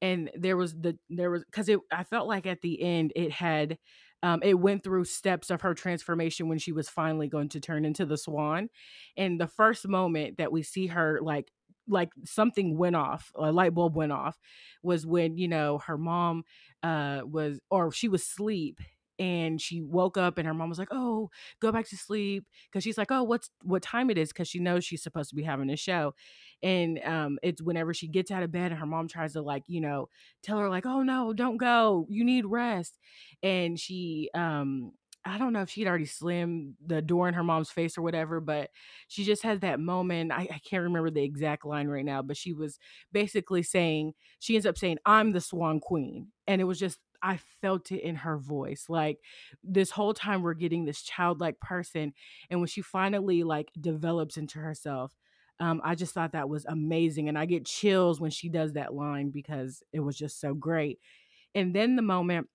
Speaker 3: and there was the there was because it i felt like at the end it had um, it went through steps of her transformation when she was finally going to turn into the swan and the first moment that we see her like like something went off a light bulb went off was when you know her mom uh was or she was asleep and she woke up and her mom was like oh go back to sleep because she's like oh what's what time it is because she knows she's supposed to be having a show and um it's whenever she gets out of bed and her mom tries to like you know tell her like oh no don't go you need rest and she um I don't know if she'd already slammed the door in her mom's face or whatever, but she just had that moment. I, I, can't remember the exact line right now, but she was basically saying, she ends up saying, I'm the Swan Queen. And it was just, I felt it in her voice. Like this whole time we're getting this childlike person. And when she finally like develops into herself, um, I just thought that was amazing. And I get chills when she does that line because it was just so great. And then the moment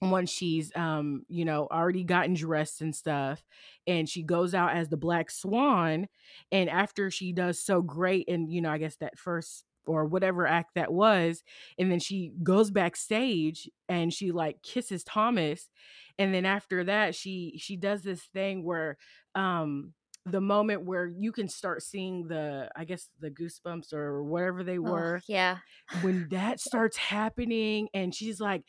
Speaker 3: once she's um you know already gotten dressed and stuff and she goes out as the black swan and after she does so great and you know i guess that first or whatever act that was and then she goes backstage and she like kisses thomas and then after that she she does this thing where um the moment where you can start seeing the i guess the goosebumps or whatever they were
Speaker 1: oh, yeah.
Speaker 3: when that starts happening and she's like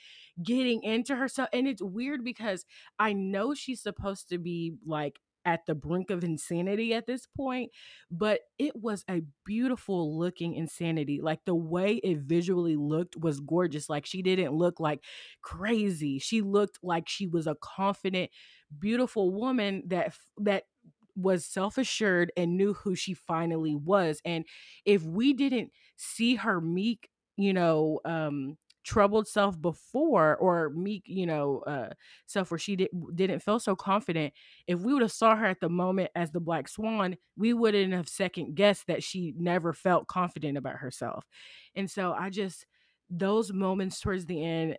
Speaker 3: getting into herself and it's weird because i know she's supposed to be like at the brink of insanity at this point, but it was a beautiful looking insanity. Like the way it visually looked was gorgeous. Like she didn't look like crazy. She looked like she was a confident, beautiful woman that that was self-assured and knew who she finally was and if we didn't see her meek you know um troubled self before or meek you know uh self where she did, didn't feel so confident if we would have saw her at the moment as the black swan we wouldn't have second guessed that she never felt confident about herself. And so i just those moments towards the end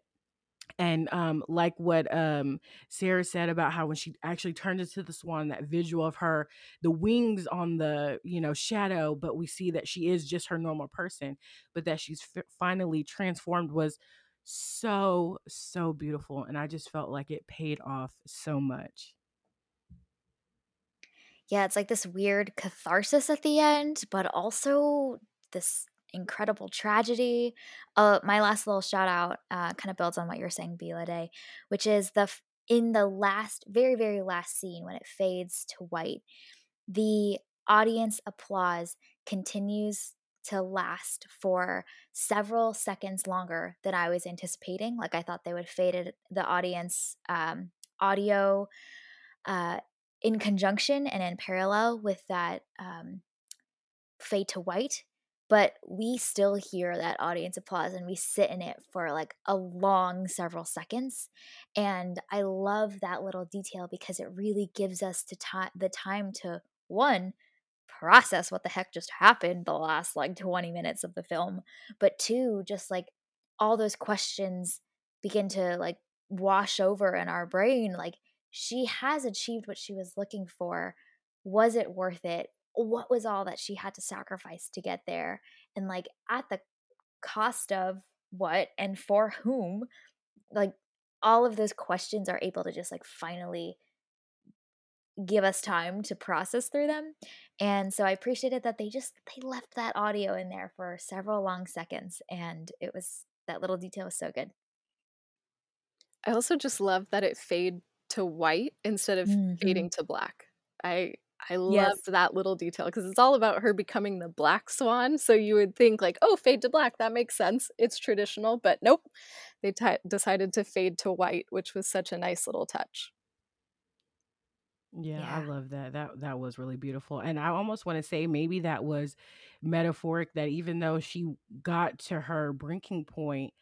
Speaker 3: and um like what um sarah said about how when she actually turned into the swan that visual of her the wings on the you know shadow but we see that she is just her normal person but that she's f- finally transformed was so so beautiful and i just felt like it paid off so much.
Speaker 1: Yeah it's like this weird catharsis at the end but also this incredible tragedy. Uh, my last little shout out uh, kind of builds on what you're saying, B. Ladae, which is the in the last, very very last scene when it fades to white, the audience applause continues to last for several seconds longer than I was anticipating. Like I thought they would fade it, the audience um, audio uh, in conjunction and in parallel with that um, fade to white but we still hear that audience applause and we sit in it for like a long several seconds and i love that little detail because it really gives us to ti- the time to one process what the heck just happened the last like 20 minutes of the film but two just like all those questions begin to like wash over in our brain like she has achieved what she was looking for. Was it worth it what was all that she had to sacrifice to get there and like at the cost of what and for whom like all of those questions are able to just like finally give us time to process through them and so i appreciated that they just they left that audio in there for several long seconds and it was that little detail was so good
Speaker 2: i also just love that it fade to white instead of mm-hmm. fading to black i I loved yes. that little detail because it's all about her becoming the black swan. So you would think like, oh, fade to black, that makes sense. It's traditional, but nope. They t- decided to fade to white, which was such a nice little touch.
Speaker 3: Yeah, yeah, I love that. That that was really beautiful. And I almost want to say maybe that was metaphoric that even though she got to her breaking point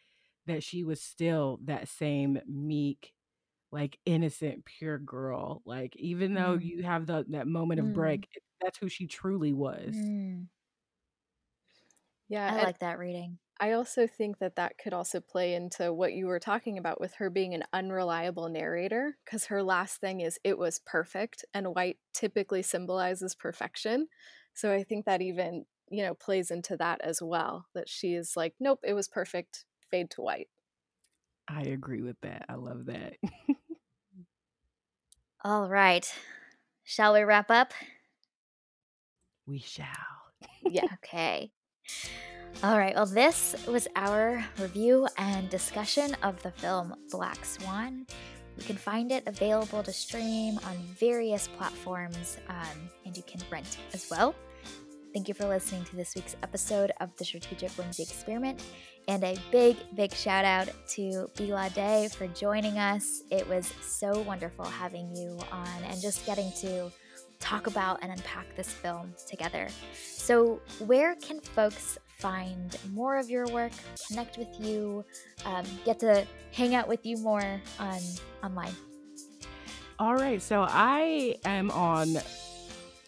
Speaker 3: that she was still that same meek like innocent, pure girl. Like even though mm. you have the that moment of mm. break, that's who she truly was.
Speaker 1: Mm. Yeah, I like that reading.
Speaker 2: I also think that that could also play into what you were talking about with her being an unreliable narrator because her last thing is it was perfect and white typically symbolizes perfection. So I think that even, you know, plays into that as well that she is like nope, it was perfect, fade to white.
Speaker 3: I agree with that. I love that.
Speaker 1: All right. Shall we wrap up?
Speaker 3: We shall.
Speaker 1: yeah. Okay. All right. Well, this was our review and discussion of the film Black Swan. You can find it available to stream on various platforms, um, and you can rent as well. Thank you for listening to this week's episode of the Strategic Whimsy Experiment. And a big, big shout out to B. Ladae for joining us. It was so wonderful having you on and just getting to talk about and unpack this film together. So, where can folks find more of your work, connect with you, um, get to hang out with you more on online?
Speaker 3: All right, so I am on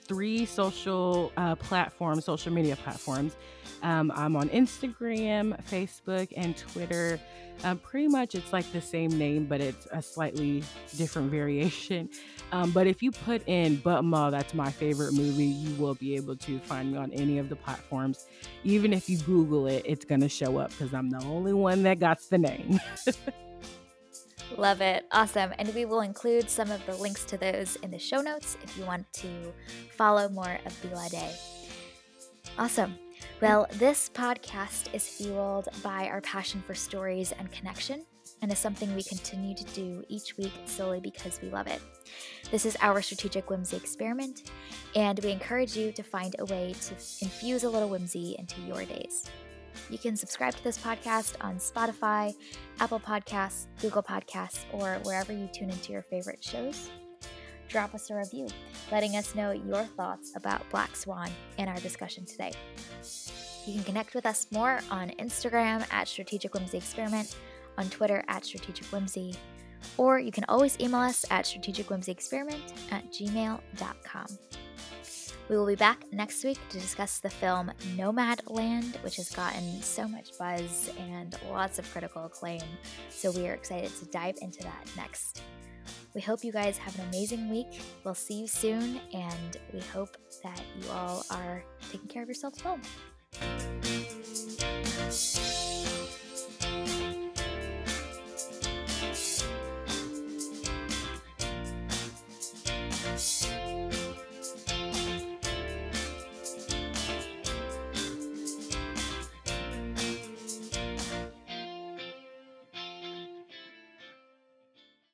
Speaker 3: three social uh, platforms, social media platforms. Um, I'm on Instagram, Facebook, and Twitter. Um, pretty much it's like the same name, but it's a slightly different variation. Um, but if you put in But Ma, that's my favorite movie, you will be able to find me on any of the platforms. Even if you Google it, it's going to show up because I'm the only one that got the name.
Speaker 1: Love it. Awesome. And we will include some of the links to those in the show notes if you want to follow more of B. Ladae. Awesome. Well, this podcast is fueled by our passion for stories and connection and is something we continue to do each week solely because we love it. This is our strategic whimsy experiment, and we encourage you to find a way to infuse a little whimsy into your days. You can subscribe to this podcast on Spotify, Apple Podcasts, Google Podcasts, or wherever you tune into your favorite shows. Drop us a review, letting us know your thoughts about Black Swan in our discussion today. You can connect with us more on Instagram at Strategic Whimsy Experiment, on Twitter at Strategic Whimsy, or you can always email us at strategicwhimsyexperiment at gmail.com. We will be back next week to discuss the film Nomadland, which has gotten so much buzz and lots of critical acclaim. So we are excited to dive into that next. We hope you guys have an amazing week. We'll see you soon, and we hope that you all are taking care of yourselves well.